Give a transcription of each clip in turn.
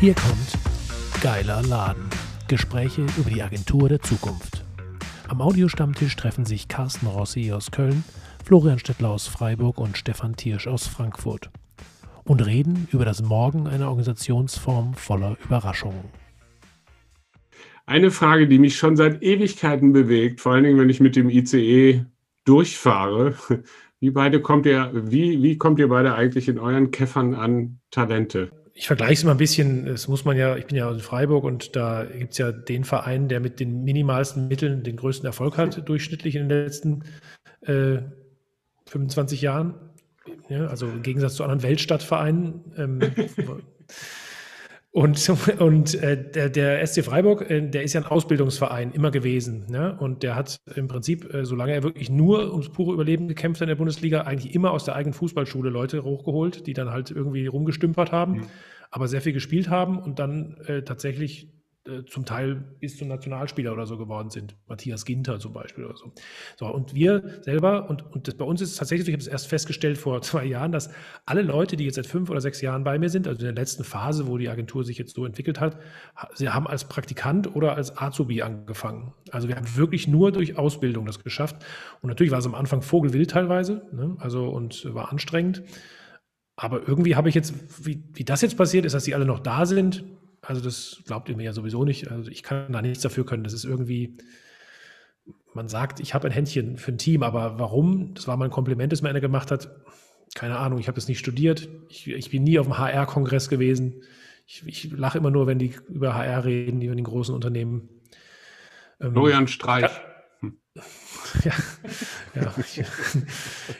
Hier kommt Geiler Laden. Gespräche über die Agentur der Zukunft. Am Audiostammtisch treffen sich Carsten Rossi aus Köln, Florian Stettler aus Freiburg und Stefan Thiersch aus Frankfurt und reden über das Morgen einer Organisationsform voller Überraschungen. Eine Frage, die mich schon seit Ewigkeiten bewegt, vor allen Dingen, wenn ich mit dem ICE durchfahre. Wie beide kommt ihr, wie, wie kommt ihr beide eigentlich in euren Käffern an Talente? Ich vergleiche es mal ein bisschen, das muss man ja, ich bin ja in Freiburg und da gibt es ja den Verein, der mit den minimalsten Mitteln den größten Erfolg hat, durchschnittlich in den letzten äh, 25 Jahren. Ja, also im Gegensatz zu anderen Weltstadtvereinen. Ähm, und, und äh, der, der SC Freiburg, äh, der ist ja ein Ausbildungsverein immer gewesen. Ne? Und der hat im Prinzip, äh, solange er wirklich nur ums pure Überleben gekämpft hat in der Bundesliga, eigentlich immer aus der eigenen Fußballschule Leute hochgeholt, die dann halt irgendwie rumgestümpert haben, mhm. aber sehr viel gespielt haben und dann äh, tatsächlich äh, zum Teil bis zum Nationalspieler oder so geworden sind. Matthias Ginter zum Beispiel oder so. So, und wir selber, und, und das, bei uns ist es tatsächlich, ich habe es erst festgestellt vor zwei Jahren, dass alle Leute, die jetzt seit fünf oder sechs Jahren bei mir sind, also in der letzten Phase, wo die Agentur sich jetzt so entwickelt hat, sie haben als Praktikant oder als Azubi angefangen. Also wir haben wirklich nur durch Ausbildung das geschafft. Und natürlich war es am Anfang vogelwild teilweise, ne? also und war anstrengend. Aber irgendwie habe ich jetzt, wie, wie das jetzt passiert ist, dass sie alle noch da sind, also das glaubt ihr mir ja sowieso nicht. Also ich kann da nichts dafür können. Das ist irgendwie, man sagt, ich habe ein Händchen für ein Team, aber warum? Das war mein Kompliment, das mir einer gemacht hat. Keine Ahnung, ich habe das nicht studiert. Ich, ich bin nie auf dem HR-Kongress gewesen. Ich, ich lache immer nur, wenn die über HR reden, die über den großen Unternehmen. Ähm, Florian Streich. Ja, ja, ja,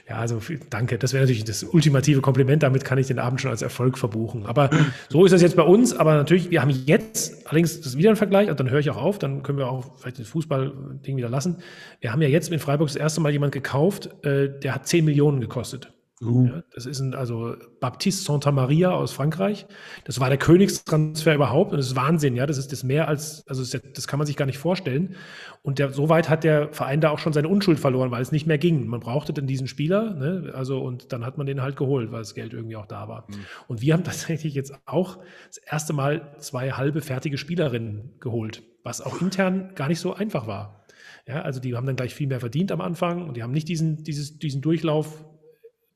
ja, also danke. Das wäre natürlich das ultimative Kompliment. Damit kann ich den Abend schon als Erfolg verbuchen. Aber so ist das jetzt bei uns. Aber natürlich, wir haben jetzt, allerdings das ist wieder ein Vergleich, und dann höre ich auch auf, dann können wir auch vielleicht das Fußball-Ding wieder lassen. Wir haben ja jetzt in Freiburg das erste Mal jemand gekauft, äh, der hat 10 Millionen gekostet. Uh. Ja, das ist ein, also Baptiste Santa Maria aus Frankreich. Das war der Königstransfer überhaupt und das ist Wahnsinn, ja. Das ist das mehr als, also das, das kann man sich gar nicht vorstellen. Und der, soweit hat der Verein da auch schon seine Unschuld verloren, weil es nicht mehr ging. Man brauchte dann diesen Spieler, ne? also und dann hat man den halt geholt, weil das Geld irgendwie auch da war. Mhm. Und wir haben tatsächlich jetzt auch das erste Mal zwei halbe fertige Spielerinnen geholt, was auch intern gar nicht so einfach war. Ja, also die haben dann gleich viel mehr verdient am Anfang und die haben nicht diesen, dieses, diesen Durchlauf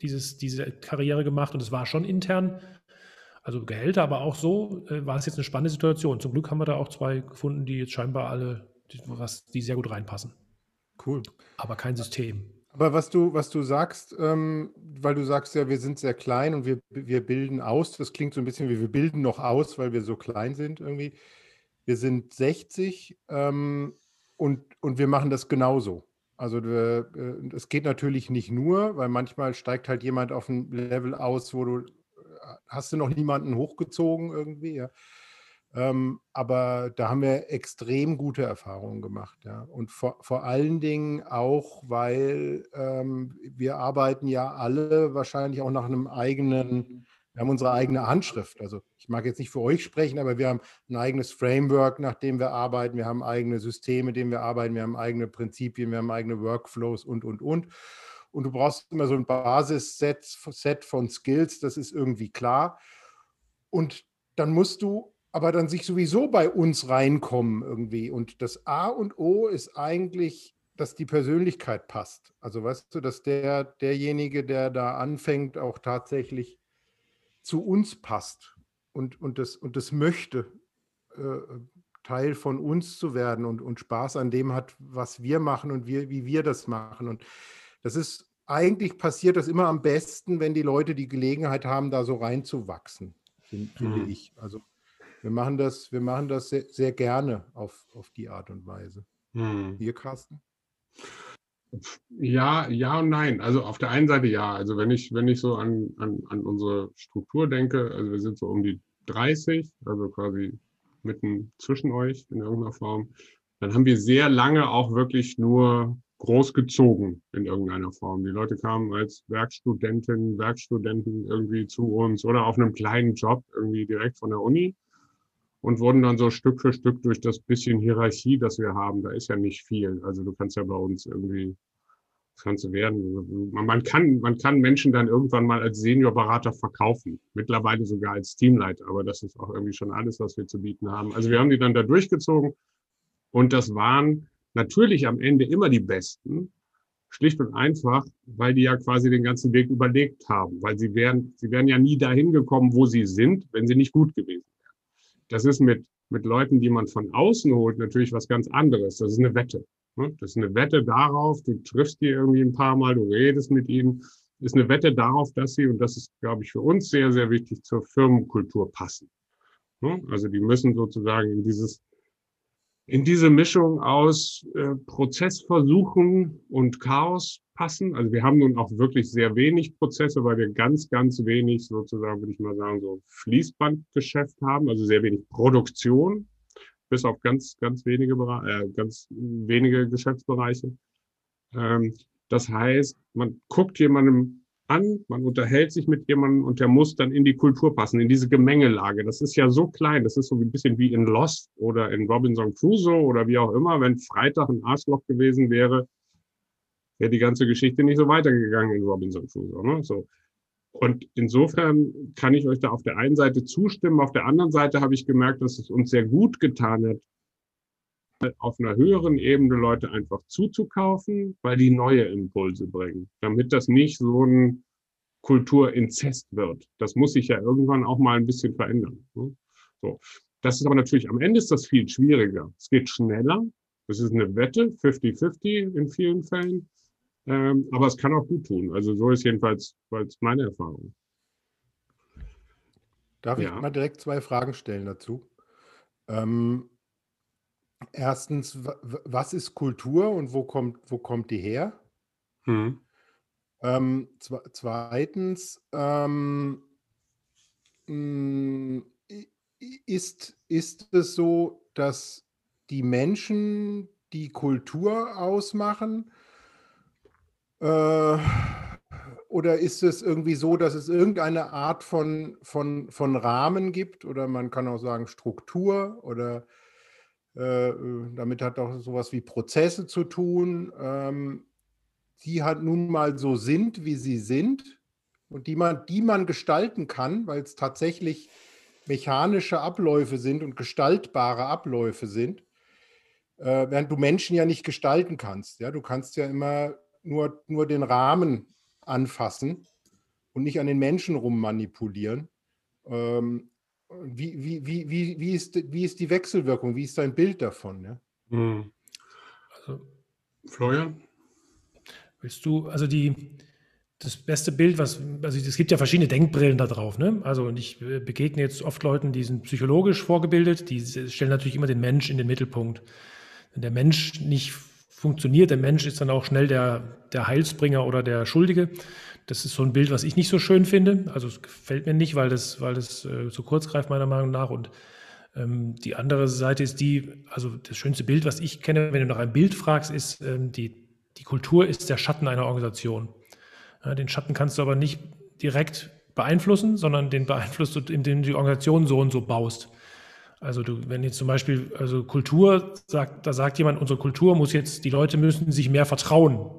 dieses, diese Karriere gemacht und es war schon intern, also Gehälter, aber auch so äh, war es jetzt eine spannende Situation. Zum Glück haben wir da auch zwei gefunden, die jetzt scheinbar alle, die, was, die sehr gut reinpassen. Cool. Aber kein System. Aber was du, was du sagst, ähm, weil du sagst ja, wir sind sehr klein und wir, wir bilden aus, das klingt so ein bisschen wie wir bilden noch aus, weil wir so klein sind irgendwie. Wir sind 60 ähm, und, und wir machen das genauso. Also äh, es geht natürlich nicht nur, weil manchmal steigt halt jemand auf ein Level aus, wo du äh, hast du noch niemanden hochgezogen irgendwie, ja. Ähm, aber da haben wir extrem gute Erfahrungen gemacht, ja. Und vor, vor allen Dingen auch, weil ähm, wir arbeiten ja alle wahrscheinlich auch nach einem eigenen wir haben unsere eigene Handschrift. Also ich mag jetzt nicht für euch sprechen, aber wir haben ein eigenes Framework, nach dem wir arbeiten. Wir haben eigene Systeme, mit denen wir arbeiten. Wir haben eigene Prinzipien, wir haben eigene Workflows und, und, und. Und du brauchst immer so ein Basisset Set von Skills, das ist irgendwie klar. Und dann musst du aber dann sich sowieso bei uns reinkommen irgendwie. Und das A und O ist eigentlich, dass die Persönlichkeit passt. Also weißt du, dass der, derjenige, der da anfängt, auch tatsächlich zu uns passt und, und, das, und das möchte, äh, Teil von uns zu werden und, und Spaß an dem hat, was wir machen und wir, wie wir das machen. Und das ist eigentlich passiert das immer am besten, wenn die Leute die Gelegenheit haben, da so reinzuwachsen, find, finde mhm. ich. Also wir machen das, wir machen das sehr, sehr gerne auf, auf die Art und Weise. Mhm. Ihr, Carsten? Ja, ja und nein. Also auf der einen Seite ja. Also wenn ich, wenn ich so an, an, an unsere Struktur denke, also wir sind so um die 30, also quasi mitten zwischen euch in irgendeiner Form, dann haben wir sehr lange auch wirklich nur großgezogen in irgendeiner Form. Die Leute kamen als Werkstudentinnen, Werkstudenten irgendwie zu uns oder auf einem kleinen Job irgendwie direkt von der Uni und wurden dann so Stück für Stück durch das bisschen Hierarchie, das wir haben, da ist ja nicht viel. Also du kannst ja bei uns irgendwie das kannst du werden. Man, kann, man kann Menschen dann irgendwann mal als Seniorberater verkaufen. Mittlerweile sogar als Teamleiter. Aber das ist auch irgendwie schon alles, was wir zu bieten haben. Also wir haben die dann da durchgezogen. Und das waren natürlich am Ende immer die Besten. Schlicht und einfach, weil die ja quasi den ganzen Weg überlegt haben. Weil sie wären, sie wären ja nie dahin gekommen, wo sie sind, wenn sie nicht gut gewesen. Das ist mit, mit Leuten, die man von außen holt, natürlich was ganz anderes. Das ist eine Wette. Ne? Das ist eine Wette darauf, du triffst die irgendwie ein paar Mal, du redest mit ihnen. Das ist eine Wette darauf, dass sie, und das ist, glaube ich, für uns sehr, sehr wichtig, zur Firmenkultur passen. Ne? Also die müssen sozusagen in dieses in diese Mischung aus äh, Prozessversuchen und Chaos passen. Also wir haben nun auch wirklich sehr wenig Prozesse, weil wir ganz, ganz wenig sozusagen, würde ich mal sagen, so Fließbandgeschäft haben, also sehr wenig Produktion bis auf ganz, ganz wenige, äh, ganz wenige Geschäftsbereiche. Ähm, das heißt, man guckt jemandem an, man unterhält sich mit jemandem und der muss dann in die Kultur passen, in diese Gemengelage. Das ist ja so klein, das ist so ein bisschen wie in Lost oder in Robinson Crusoe oder wie auch immer. Wenn Freitag ein Arschloch gewesen wäre, wäre die ganze Geschichte nicht so weitergegangen in Robinson Crusoe. Ne? So. Und insofern kann ich euch da auf der einen Seite zustimmen. Auf der anderen Seite habe ich gemerkt, dass es uns sehr gut getan hat, auf einer höheren Ebene Leute einfach zuzukaufen, weil die neue Impulse bringen, damit das nicht so ein Kulturinzest wird. Das muss sich ja irgendwann auch mal ein bisschen verändern. Ne? So. Das ist aber natürlich, am Ende ist das viel schwieriger. Es geht schneller. Das ist eine Wette, 50-50 in vielen Fällen. Ähm, aber es kann auch gut tun. Also so ist jedenfalls meine Erfahrung. Darf ja. ich mal direkt zwei Fragen stellen dazu? Ähm, erstens, was ist Kultur und wo kommt, wo kommt die her? Hm. Ähm, zweitens, ähm, hm, ist, ist es so, dass die Menschen die Kultur ausmachen äh, oder ist es irgendwie so, dass es irgendeine Art von, von, von Rahmen gibt oder man kann auch sagen Struktur oder damit hat auch sowas wie Prozesse zu tun, ähm, die halt nun mal so sind, wie sie sind und die man, die man gestalten kann, weil es tatsächlich mechanische Abläufe sind und gestaltbare Abläufe sind, äh, während du Menschen ja nicht gestalten kannst. Ja, du kannst ja immer nur, nur den Rahmen anfassen und nicht an den Menschen rummanipulieren. Ähm, wie, wie, wie, wie, wie, ist, wie ist die Wechselwirkung? Wie ist dein Bild davon? Ja? Hm. Also, Florian? Willst du, also die, das beste Bild, was, also es gibt ja verschiedene Denkbrillen da drauf, ne? Also und ich äh, begegne jetzt oft Leuten, die sind psychologisch vorgebildet, die stellen natürlich immer den Mensch in den Mittelpunkt. Wenn der Mensch nicht funktioniert. Der Mensch ist dann auch schnell der, der Heilsbringer oder der Schuldige. Das ist so ein Bild, was ich nicht so schön finde. Also es gefällt mir nicht, weil das, weil das äh, zu kurz greift, meiner Meinung nach. Und ähm, die andere Seite ist die, also das schönste Bild, was ich kenne, wenn du nach einem Bild fragst, ist, ähm, die, die Kultur ist der Schatten einer Organisation. Ja, den Schatten kannst du aber nicht direkt beeinflussen, sondern den beeinflusst du, indem du die Organisation so und so baust. Also du, wenn jetzt zum Beispiel, also Kultur sagt, da sagt jemand, unsere Kultur muss jetzt, die Leute müssen sich mehr vertrauen.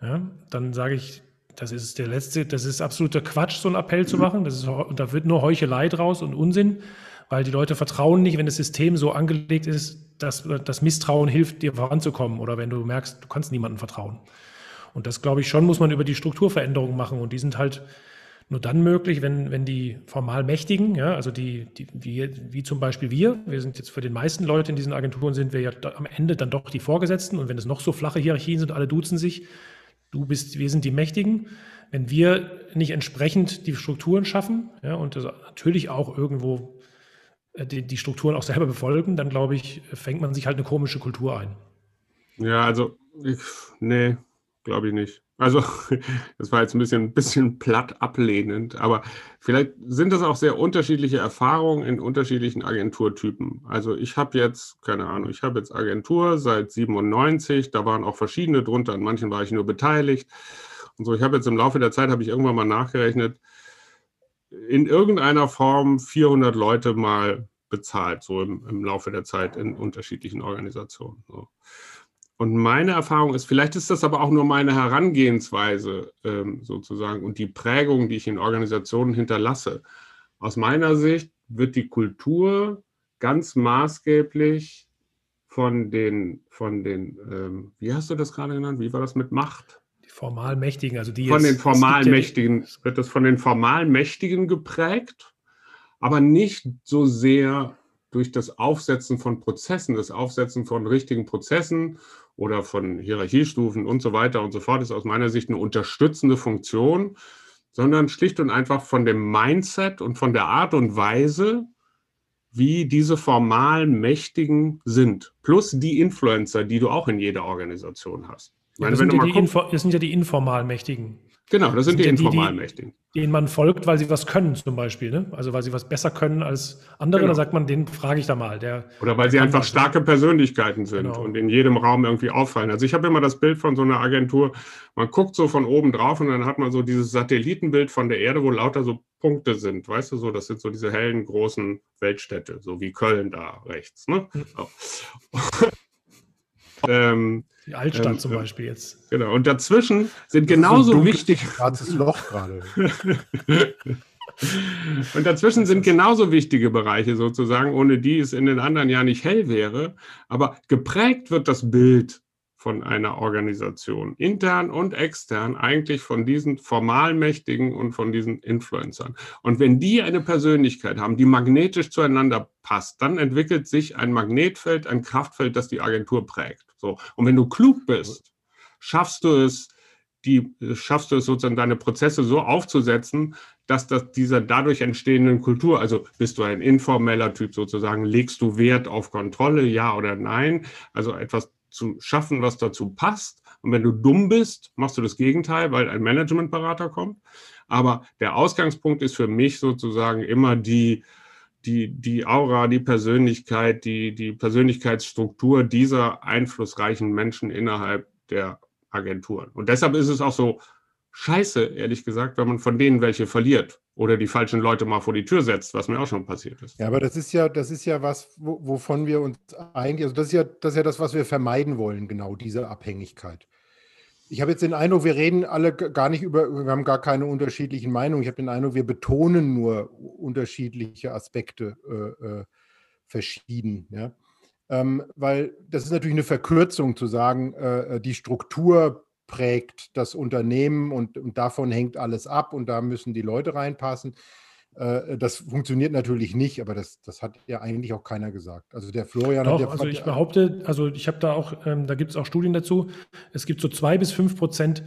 Ja, dann sage ich, das ist der letzte, das ist absoluter Quatsch, so einen Appell zu machen. Das ist, da wird nur Heuchelei draus und Unsinn, weil die Leute vertrauen nicht, wenn das System so angelegt ist, dass das Misstrauen hilft, dir voranzukommen oder wenn du merkst, du kannst niemandem vertrauen. Und das glaube ich schon, muss man über die Strukturveränderungen machen und die sind halt nur dann möglich, wenn, wenn die formal Mächtigen, ja, also die, die wie, wie zum Beispiel wir, wir sind jetzt für den meisten Leute in diesen Agenturen, sind wir ja am Ende dann doch die Vorgesetzten und wenn es noch so flache Hierarchien sind, alle duzen sich, du bist, wir sind die Mächtigen. Wenn wir nicht entsprechend die Strukturen schaffen ja, und natürlich auch irgendwo äh, die, die Strukturen auch selber befolgen, dann glaube ich, fängt man sich halt eine komische Kultur ein. Ja, also, ich, nee, glaube ich nicht. Also, das war jetzt ein bisschen, ein bisschen platt ablehnend, aber vielleicht sind das auch sehr unterschiedliche Erfahrungen in unterschiedlichen Agenturtypen. Also, ich habe jetzt, keine Ahnung, ich habe jetzt Agentur seit 97, da waren auch verschiedene drunter, an manchen war ich nur beteiligt. Und so, ich habe jetzt im Laufe der Zeit, habe ich irgendwann mal nachgerechnet, in irgendeiner Form 400 Leute mal bezahlt, so im, im Laufe der Zeit in unterschiedlichen Organisationen. So. Und meine Erfahrung ist, vielleicht ist das aber auch nur meine Herangehensweise ähm, sozusagen und die Prägung, die ich in Organisationen hinterlasse. Aus meiner Sicht wird die Kultur ganz maßgeblich von den, von den ähm, wie hast du das gerade genannt? Wie war das mit Macht? Die formal Mächtigen, also die Von jetzt, den formal ja wird das von den formal Mächtigen geprägt, aber nicht so sehr durch das Aufsetzen von Prozessen, das Aufsetzen von richtigen Prozessen oder von Hierarchiestufen und so weiter und so fort, ist aus meiner Sicht eine unterstützende Funktion, sondern schlicht und einfach von dem Mindset und von der Art und Weise, wie diese formal Mächtigen sind. Plus die Influencer, die du auch in jeder Organisation hast. Ja, das, sind ja die guckst, das sind ja die informal Mächtigen. Genau, das sind, sind die ja informal Mächtigen. Denen man folgt, weil sie was können, zum Beispiel. Ne? Also weil sie was besser können als andere, genau. da sagt man, den frage ich da mal. Der, Oder weil sie einfach starke Persönlichkeiten sind genau. und in jedem Raum irgendwie auffallen. Also ich habe immer das Bild von so einer Agentur, man guckt so von oben drauf und dann hat man so dieses Satellitenbild von der Erde, wo lauter so Punkte sind. Weißt du so, das sind so diese hellen, großen Weltstädte, so wie Köln da rechts. Ne? So. ähm, die Altstadt ähm, zum Beispiel jetzt. Genau. Und dazwischen sind genauso so wichtig. Schwarzes Loch gerade. Und dazwischen sind genauso wichtige Bereiche sozusagen, ohne die es in den anderen ja nicht hell wäre. Aber geprägt wird das Bild von einer Organisation, intern und extern, eigentlich von diesen Formalmächtigen und von diesen Influencern. Und wenn die eine Persönlichkeit haben, die magnetisch zueinander passt, dann entwickelt sich ein Magnetfeld, ein Kraftfeld, das die Agentur prägt. So. Und wenn du klug bist, schaffst du es, die, schaffst du es sozusagen, deine Prozesse so aufzusetzen, dass das dieser dadurch entstehenden Kultur, also bist du ein informeller Typ sozusagen, legst du Wert auf Kontrolle, ja oder nein, also etwas zu schaffen, was dazu passt. Und wenn du dumm bist, machst du das Gegenteil, weil ein Managementberater kommt. Aber der Ausgangspunkt ist für mich sozusagen immer die, die, die Aura, die Persönlichkeit, die, die Persönlichkeitsstruktur dieser einflussreichen Menschen innerhalb der Agenturen. Und deshalb ist es auch so scheiße, ehrlich gesagt, wenn man von denen welche verliert oder die falschen Leute mal vor die Tür setzt, was mir auch schon passiert ist. Ja, aber das ist ja, das ist ja was, wovon wir uns eigentlich, also das ist ja, das ist ja das, was wir vermeiden wollen, genau, diese Abhängigkeit. Ich habe jetzt den Eindruck, wir reden alle gar nicht über, wir haben gar keine unterschiedlichen Meinungen. Ich habe den Eindruck, wir betonen nur unterschiedliche Aspekte äh, äh, verschieden. Ja? Ähm, weil das ist natürlich eine Verkürzung zu sagen, äh, die Struktur prägt das Unternehmen und, und, davon hängt alles ab und da müssen die Leute reinpassen. Äh, das funktioniert natürlich nicht, aber das, das hat ja eigentlich auch keiner gesagt. Also der Florian Doch, hat ja. Also ich behaupte, also ich habe da auch, ähm, da gibt es auch Studien dazu, es gibt so zwei bis fünf Prozent,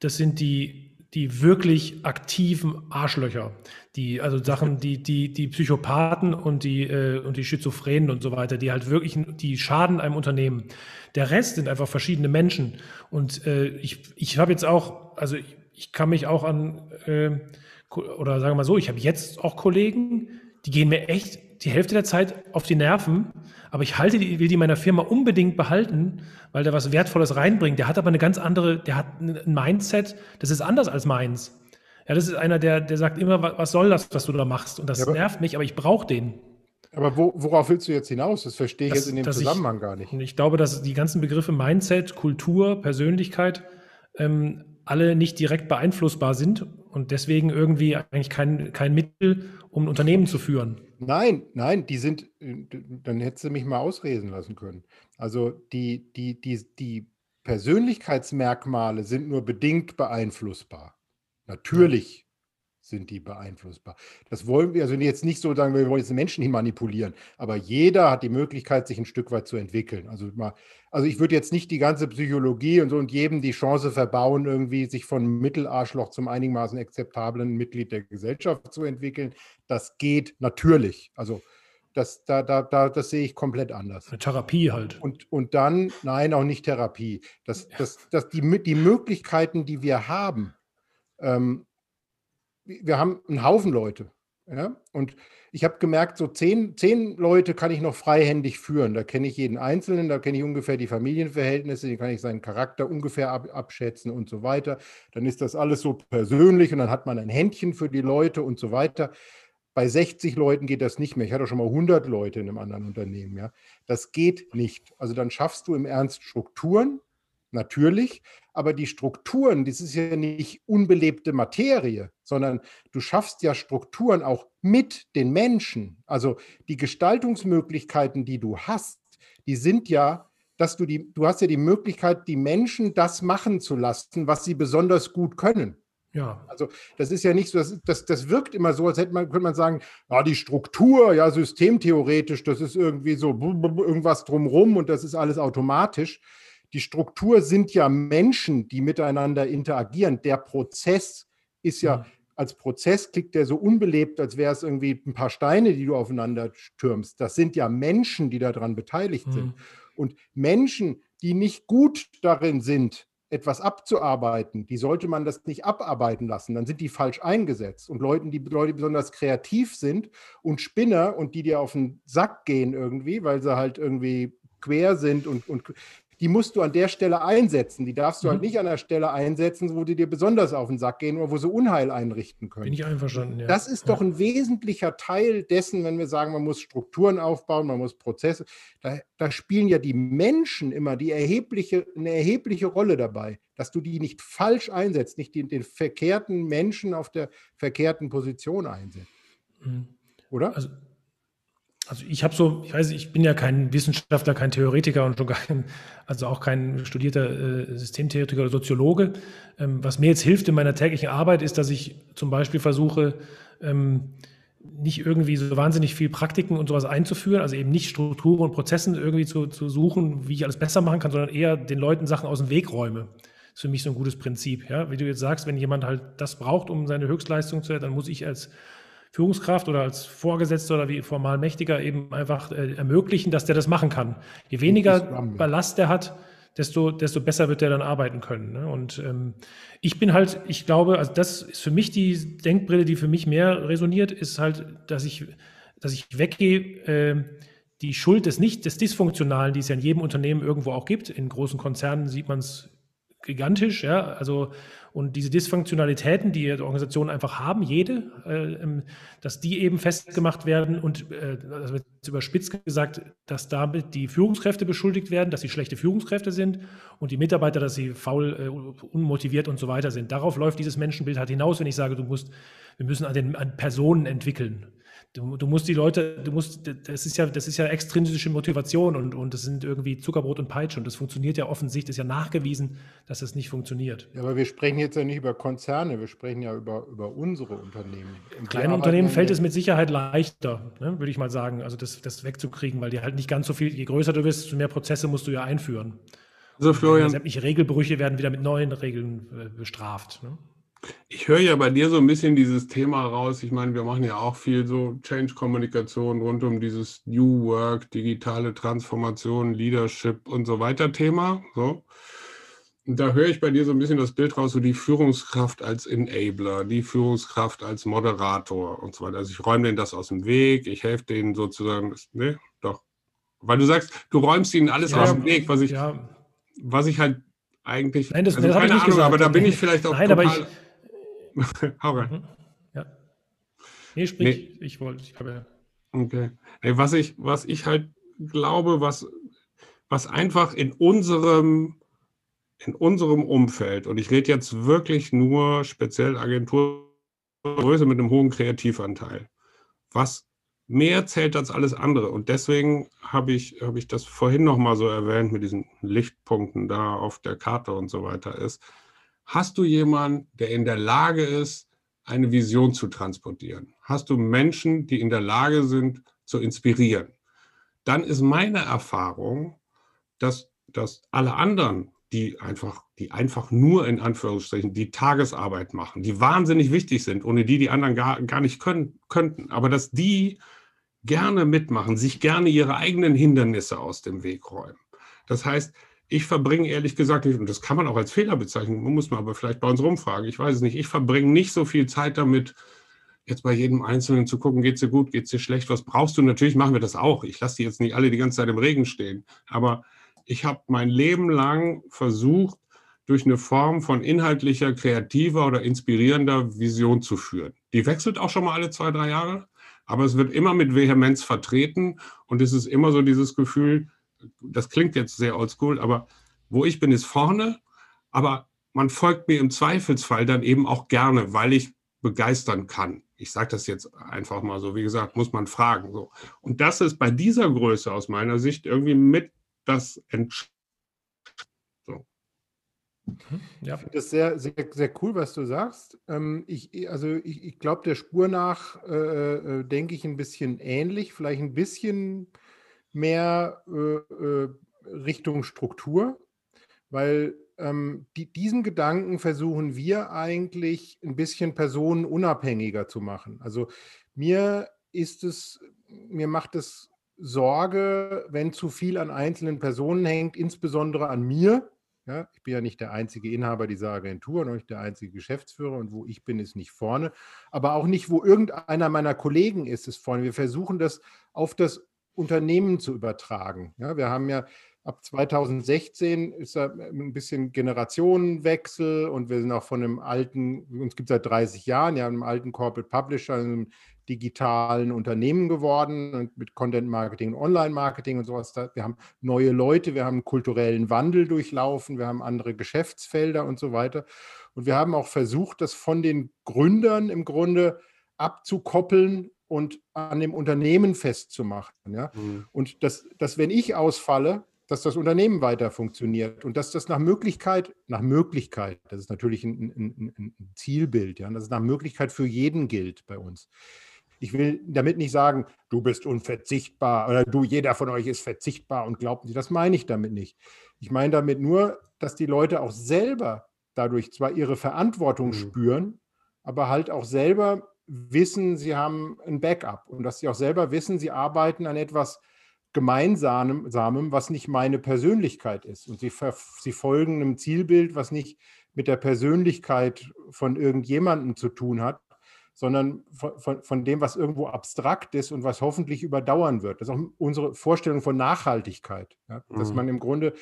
das sind die die wirklich aktiven Arschlöcher, die, also Sachen, die, die, die Psychopathen und die, äh, und die Schizophrenen und so weiter, die halt wirklich, die schaden einem Unternehmen. Der Rest sind einfach verschiedene Menschen. Und äh, ich, ich habe jetzt auch, also ich, ich, kann mich auch an, äh, oder sagen wir mal so, ich habe jetzt auch Kollegen, die gehen mir echt die Hälfte der Zeit auf die Nerven, aber ich halte die, will die meiner Firma unbedingt behalten, weil der was Wertvolles reinbringt. Der hat aber eine ganz andere, der hat ein Mindset, das ist anders als meins. Ja, das ist einer, der, der sagt immer, was soll das, was du da machst? Und das ja, nervt mich, aber ich brauche den. Aber wo, worauf willst du jetzt hinaus? Das verstehe ich das, jetzt in dem Zusammenhang ich, gar nicht. Ich glaube, dass die ganzen Begriffe Mindset, Kultur, Persönlichkeit ähm, alle nicht direkt beeinflussbar sind und deswegen irgendwie eigentlich kein, kein Mittel, um ein Unternehmen zu führen. Nein, nein, die sind, dann hättest du mich mal ausreden lassen können. Also die, die, die, die Persönlichkeitsmerkmale sind nur bedingt beeinflussbar. Natürlich sind die beeinflussbar. Das wollen wir also jetzt nicht so sagen, wir wollen jetzt Menschen hin manipulieren, aber jeder hat die Möglichkeit, sich ein Stück weit zu entwickeln. Also, mal, also ich würde jetzt nicht die ganze Psychologie und so und jedem die Chance verbauen, irgendwie sich von Mittelarschloch zum einigermaßen akzeptablen Mitglied der Gesellschaft zu entwickeln. Das geht natürlich. Also das, da, da, da, das sehe ich komplett anders. Eine Therapie halt. Und, und dann, nein, auch nicht Therapie. Das, das, das, die, die Möglichkeiten, die wir haben, ähm, wir haben einen Haufen Leute. Ja? Und ich habe gemerkt, so zehn, zehn Leute kann ich noch freihändig führen. Da kenne ich jeden Einzelnen, da kenne ich ungefähr die Familienverhältnisse, die kann ich seinen Charakter ungefähr ab, abschätzen und so weiter. Dann ist das alles so persönlich und dann hat man ein Händchen für die Leute und so weiter. Bei 60 Leuten geht das nicht mehr. Ich hatte schon mal 100 Leute in einem anderen Unternehmen. Ja. Das geht nicht. Also dann schaffst du im Ernst Strukturen, natürlich, aber die Strukturen, das ist ja nicht unbelebte Materie, sondern du schaffst ja Strukturen auch mit den Menschen. Also die Gestaltungsmöglichkeiten, die du hast, die sind ja, dass du die, du hast ja die Möglichkeit, die Menschen das machen zu lassen, was sie besonders gut können. Ja. Also das ist ja nicht so, das, das, das wirkt immer so, als hätte man, könnte man sagen, ja, die Struktur, ja, systemtheoretisch, das ist irgendwie so irgendwas drumrum und das ist alles automatisch. Die Struktur sind ja Menschen, die miteinander interagieren. Der Prozess ist ja, mhm. Als Prozess klingt der so unbelebt, als wäre es irgendwie ein paar Steine, die du aufeinander stürmst. Das sind ja Menschen, die daran beteiligt mhm. sind. Und Menschen, die nicht gut darin sind, etwas abzuarbeiten, die sollte man das nicht abarbeiten lassen, dann sind die falsch eingesetzt. Und Leuten, die Leute besonders kreativ sind und Spinner und die dir auf den Sack gehen irgendwie, weil sie halt irgendwie quer sind und, und die musst du an der Stelle einsetzen. Die darfst du halt mhm. halt nicht an der Stelle einsetzen, wo die dir besonders auf den Sack gehen oder wo sie Unheil einrichten können. Bin ich einverstanden, ja. Das ist doch ein wesentlicher Teil dessen, wenn wir sagen, man muss Strukturen aufbauen, man muss Prozesse. Da, da spielen ja die Menschen immer die erhebliche, eine erhebliche Rolle dabei, dass du die nicht falsch einsetzt, nicht den, den verkehrten Menschen auf der verkehrten Position einsetzt. Mhm. Oder? Also also ich habe so, ich weiß, ich bin ja kein Wissenschaftler, kein Theoretiker und schon gar kein, also auch kein studierter äh, Systemtheoretiker oder Soziologe. Ähm, was mir jetzt hilft in meiner täglichen Arbeit, ist, dass ich zum Beispiel versuche, ähm, nicht irgendwie so wahnsinnig viel Praktiken und sowas einzuführen, also eben nicht Strukturen und Prozessen irgendwie zu, zu suchen, wie ich alles besser machen kann, sondern eher den Leuten Sachen aus dem Weg räume. Das ist für mich so ein gutes Prinzip. Ja? Wie du jetzt sagst, wenn jemand halt das braucht, um seine Höchstleistung zu erhalten, dann muss ich als Führungskraft oder als Vorgesetzter oder wie formal Mächtiger eben einfach äh, ermöglichen, dass der das machen kann. Je weniger Ballast der hat, desto, desto besser wird der dann arbeiten können. Ne? Und ähm, ich bin halt, ich glaube, also das ist für mich die Denkbrille, die für mich mehr resoniert, ist halt, dass ich, dass ich weggehe, äh, die Schuld des nicht, des Dysfunktionalen, die es ja in jedem Unternehmen irgendwo auch gibt. In großen Konzernen sieht man es gigantisch, ja. Also und diese Dysfunktionalitäten, die Organisationen einfach haben, jede, äh, ähm, dass die eben festgemacht werden und äh, das wird überspitzt gesagt, dass damit die Führungskräfte beschuldigt werden, dass sie schlechte Führungskräfte sind und die Mitarbeiter, dass sie faul, äh, unmotiviert und so weiter sind. Darauf läuft dieses Menschenbild halt hinaus, wenn ich sage, du musst, wir müssen an den an Personen entwickeln. Du, du, musst die Leute, du musst, das ist ja, das ist ja extrinsische Motivation und, und das sind irgendwie Zuckerbrot und Peitsche und das funktioniert ja offensichtlich, ist ja nachgewiesen, dass das nicht funktioniert. Ja, aber wir sprechen jetzt ja nicht über Konzerne, wir sprechen ja über, über unsere Unternehmen. Und Kleinen Unternehmen fällt es mit Sicherheit leichter, ne, würde ich mal sagen, also das, das wegzukriegen, weil die halt nicht ganz so viel, je größer du bist, desto mehr Prozesse musst du ja einführen. Also Florian. Sämtliche Regelbrüche werden wieder mit neuen Regeln äh, bestraft. Ne? Ich höre ja bei dir so ein bisschen dieses Thema raus. Ich meine, wir machen ja auch viel so Change-Kommunikation rund um dieses New Work, digitale Transformation, Leadership und so weiter Thema. So. Und da höre ich bei dir so ein bisschen das Bild raus, so die Führungskraft als Enabler, die Führungskraft als Moderator und so weiter. Also ich räume denen das aus dem Weg, ich helfe denen sozusagen, ne, doch. Weil du sagst, du räumst ihnen alles ja, aus dem Weg, was ich, ja. was ich halt eigentlich, Nein, das, also das keine Ahnung, gesagt. aber da bin ich vielleicht auch Nein, total, aber ich, Hau rein. Mhm. Ja. Nee, sprich, nee. ich wollte, ich habe. Okay. Nee, was ich, was ich halt glaube, was, was einfach in unserem, in unserem Umfeld, und ich rede jetzt wirklich nur speziell Agenturgröße mit einem hohen Kreativanteil, was mehr zählt als alles andere. Und deswegen habe ich, habe ich das vorhin nochmal so erwähnt mit diesen Lichtpunkten da auf der Karte und so weiter ist Hast du jemanden, der in der Lage ist, eine Vision zu transportieren? Hast du Menschen, die in der Lage sind, zu inspirieren? Dann ist meine Erfahrung, dass, dass alle anderen, die einfach, die einfach nur in Anführungsstrichen die Tagesarbeit machen, die wahnsinnig wichtig sind, ohne die die anderen gar, gar nicht können, könnten, aber dass die gerne mitmachen, sich gerne ihre eigenen Hindernisse aus dem Weg räumen. Das heißt, ich verbringe ehrlich gesagt nicht, und das kann man auch als Fehler bezeichnen, muss man aber vielleicht bei uns rumfragen, ich weiß es nicht, ich verbringe nicht so viel Zeit damit, jetzt bei jedem Einzelnen zu gucken, geht es dir gut, geht es dir schlecht, was brauchst du? Natürlich machen wir das auch. Ich lasse die jetzt nicht alle die ganze Zeit im Regen stehen. Aber ich habe mein Leben lang versucht, durch eine Form von inhaltlicher, kreativer oder inspirierender Vision zu führen. Die wechselt auch schon mal alle zwei, drei Jahre. aber es wird immer mit Vehemenz vertreten und es ist immer so dieses Gefühl, das klingt jetzt sehr oldschool, aber wo ich bin, ist vorne, aber man folgt mir im Zweifelsfall dann eben auch gerne, weil ich begeistern kann. Ich sage das jetzt einfach mal so, wie gesagt, muss man fragen. So. Und das ist bei dieser Größe aus meiner Sicht irgendwie mit das Entscheidende. So. Ja. Ich finde das sehr, sehr, sehr cool, was du sagst. Ähm, ich, also ich, ich glaube, der Spur nach äh, äh, denke ich ein bisschen ähnlich, vielleicht ein bisschen mehr äh, äh Richtung Struktur, weil ähm, die, diesen Gedanken versuchen wir eigentlich ein bisschen personenunabhängiger zu machen. Also mir ist es, mir macht es Sorge, wenn zu viel an einzelnen Personen hängt, insbesondere an mir. Ja, ich bin ja nicht der einzige Inhaber dieser Agentur, noch nicht der einzige Geschäftsführer und wo ich bin, ist nicht vorne, aber auch nicht, wo irgendeiner meiner Kollegen ist, ist vorne. Wir versuchen das auf das Unternehmen zu übertragen. Ja, wir haben ja ab 2016 ist da ein bisschen Generationenwechsel und wir sind auch von einem alten, uns gibt es seit 30 Jahren, ja, einem alten Corporate Publisher, einem digitalen Unternehmen geworden und mit Content Marketing und Online Marketing und sowas. Wir haben neue Leute, wir haben kulturellen Wandel durchlaufen, wir haben andere Geschäftsfelder und so weiter. Und wir haben auch versucht, das von den Gründern im Grunde abzukoppeln und an dem Unternehmen festzumachen. Ja? Mhm. Und dass, dass, wenn ich ausfalle, dass das Unternehmen weiter funktioniert und dass das nach Möglichkeit, nach Möglichkeit, das ist natürlich ein, ein, ein Zielbild, ja, dass es nach Möglichkeit für jeden gilt bei uns. Ich will damit nicht sagen, du bist unverzichtbar oder du, jeder von euch ist verzichtbar und glaubt nicht. Das meine ich damit nicht. Ich meine damit nur, dass die Leute auch selber dadurch zwar ihre Verantwortung mhm. spüren, aber halt auch selber wissen, sie haben ein Backup und dass sie auch selber wissen, sie arbeiten an etwas, Gemeinsamem, was nicht meine Persönlichkeit ist. Und sie, sie folgen einem Zielbild, was nicht mit der Persönlichkeit von irgendjemandem zu tun hat, sondern von, von, von, dem, was irgendwo abstrakt ist und was hoffentlich überdauern wird. Das ist auch unsere Vorstellung von Nachhaltigkeit. Ja? Dass mhm. man im Grunde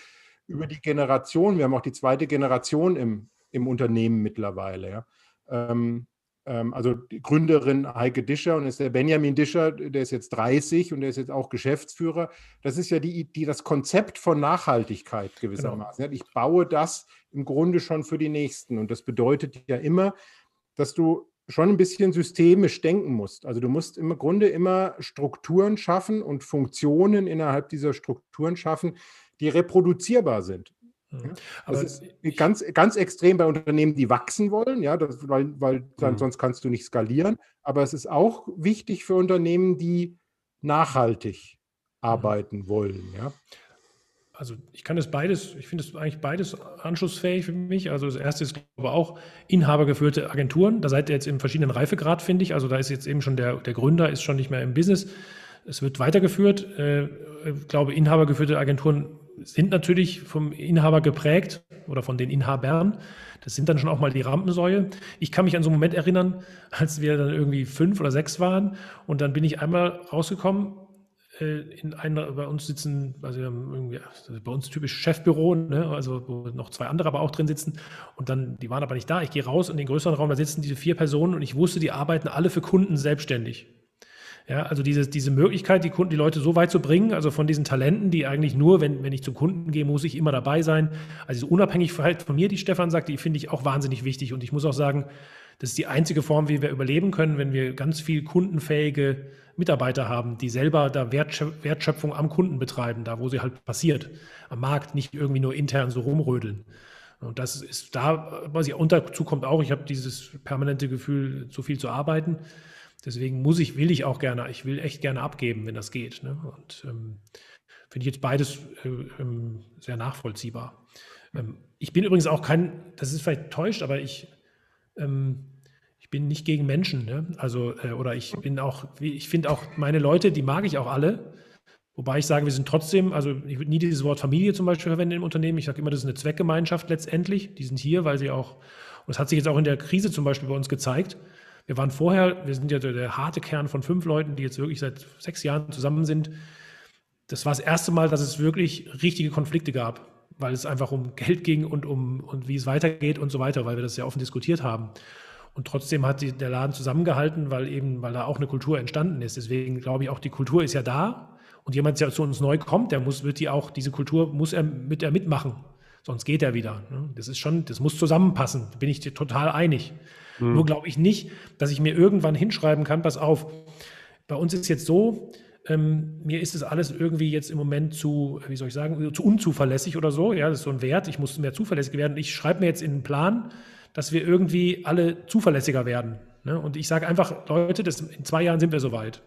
über die Generation, wir haben auch die zweite Generation im, im Unternehmen mittlerweile, ja? ähm, ähm, also die Gründerin Heike Discher und ist der Benjamin Discher, der ist jetzt 30 und der ist jetzt auch Geschäftsführer. Das ist ja die, die das Konzept von Nachhaltigkeit gewissermaßen. Genau. Ich baue das im Grunde schon für die Nächsten und das bedeutet ja immer, dass du schon ein bisschen systemisch denken musst. Also du musst im Grunde immer Strukturen schaffen und Funktionen innerhalb dieser Strukturen schaffen, die reproduzierbar sind. Ja, Aber das ist ganz, ganz extrem bei Unternehmen, die wachsen wollen, ja, das, weil, weil dann, mhm. sonst kannst du nicht skalieren. Aber es ist auch wichtig für Unternehmen, die nachhaltig mhm. arbeiten wollen, ja. Also ich kann das beides, ich finde es eigentlich beides anschlussfähig für mich. Also das erste ist aber auch inhabergeführte Agenturen. Da seid ihr jetzt im verschiedenen Reifegrad, finde ich. Also da ist jetzt eben schon der, der Gründer ist schon nicht mehr im Business. Es wird weitergeführt. Äh, ich glaube, inhabergeführte Agenturen sind natürlich vom Inhaber geprägt oder von den Inhabern. Das sind dann schon auch mal die Rampensäue. Ich kann mich an so einen Moment erinnern, als wir dann irgendwie fünf oder sechs waren und dann bin ich einmal rausgekommen äh, in einer, bei uns sitzen, also wir haben irgendwie, also bei uns typisch Chefbüro, ne, also wo noch zwei andere aber auch drin sitzen und dann, die waren aber nicht da. Ich gehe raus in den größeren Raum, da sitzen diese vier Personen und ich wusste, die arbeiten alle für Kunden selbstständig. Ja, also diese, diese Möglichkeit, die Kunden, die Leute so weit zu bringen, also von diesen Talenten, die eigentlich nur, wenn, wenn ich zum Kunden gehe, muss ich immer dabei sein. Also unabhängig von mir, die Stefan sagt, die finde ich auch wahnsinnig wichtig. Und ich muss auch sagen, das ist die einzige Form, wie wir überleben können, wenn wir ganz viel kundenfähige Mitarbeiter haben, die selber da Wertschöpfung am Kunden betreiben, da wo sie halt passiert, am Markt, nicht irgendwie nur intern so rumrödeln. Und das ist da, was ich dazu kommt auch, ich habe dieses permanente Gefühl, zu viel zu arbeiten. Deswegen muss ich, will ich auch gerne, ich will echt gerne abgeben, wenn das geht. Ne? Und ähm, finde ich jetzt beides äh, ähm, sehr nachvollziehbar. Ähm, ich bin übrigens auch kein, das ist vielleicht täuscht, aber ich, ähm, ich bin nicht gegen Menschen. Ne? Also, äh, oder ich bin auch, ich finde auch meine Leute, die mag ich auch alle. Wobei ich sage, wir sind trotzdem, also ich würde nie dieses Wort Familie zum Beispiel verwenden im Unternehmen. Ich sage immer, das ist eine Zweckgemeinschaft letztendlich. Die sind hier, weil sie auch, und das hat sich jetzt auch in der Krise zum Beispiel bei uns gezeigt, wir waren vorher, wir sind ja der, der harte Kern von fünf Leuten, die jetzt wirklich seit sechs Jahren zusammen sind. Das war das erste Mal, dass es wirklich richtige Konflikte gab, weil es einfach um Geld ging und um und wie es weitergeht und so weiter, weil wir das ja offen diskutiert haben. Und trotzdem hat die, der Laden zusammengehalten, weil eben, weil da auch eine Kultur entstanden ist. Deswegen glaube ich auch, die Kultur ist ja da. Und jemand, der zu uns neu kommt, der muss, wird die auch, diese Kultur muss er mit er mitmachen. Sonst geht er wieder. Ne? Das ist schon, das muss zusammenpassen. Da bin ich total einig. Hm. Nur glaube ich nicht, dass ich mir irgendwann hinschreiben kann, pass auf, bei uns ist jetzt so, ähm, mir ist es alles irgendwie jetzt im Moment zu, wie soll ich sagen, zu unzuverlässig oder so. Ja, das ist so ein Wert. Ich muss mehr zuverlässig werden. Ich schreibe mir jetzt in den Plan, dass wir irgendwie alle zuverlässiger werden. Ne? Und ich sage einfach, Leute, das, in zwei Jahren sind wir soweit.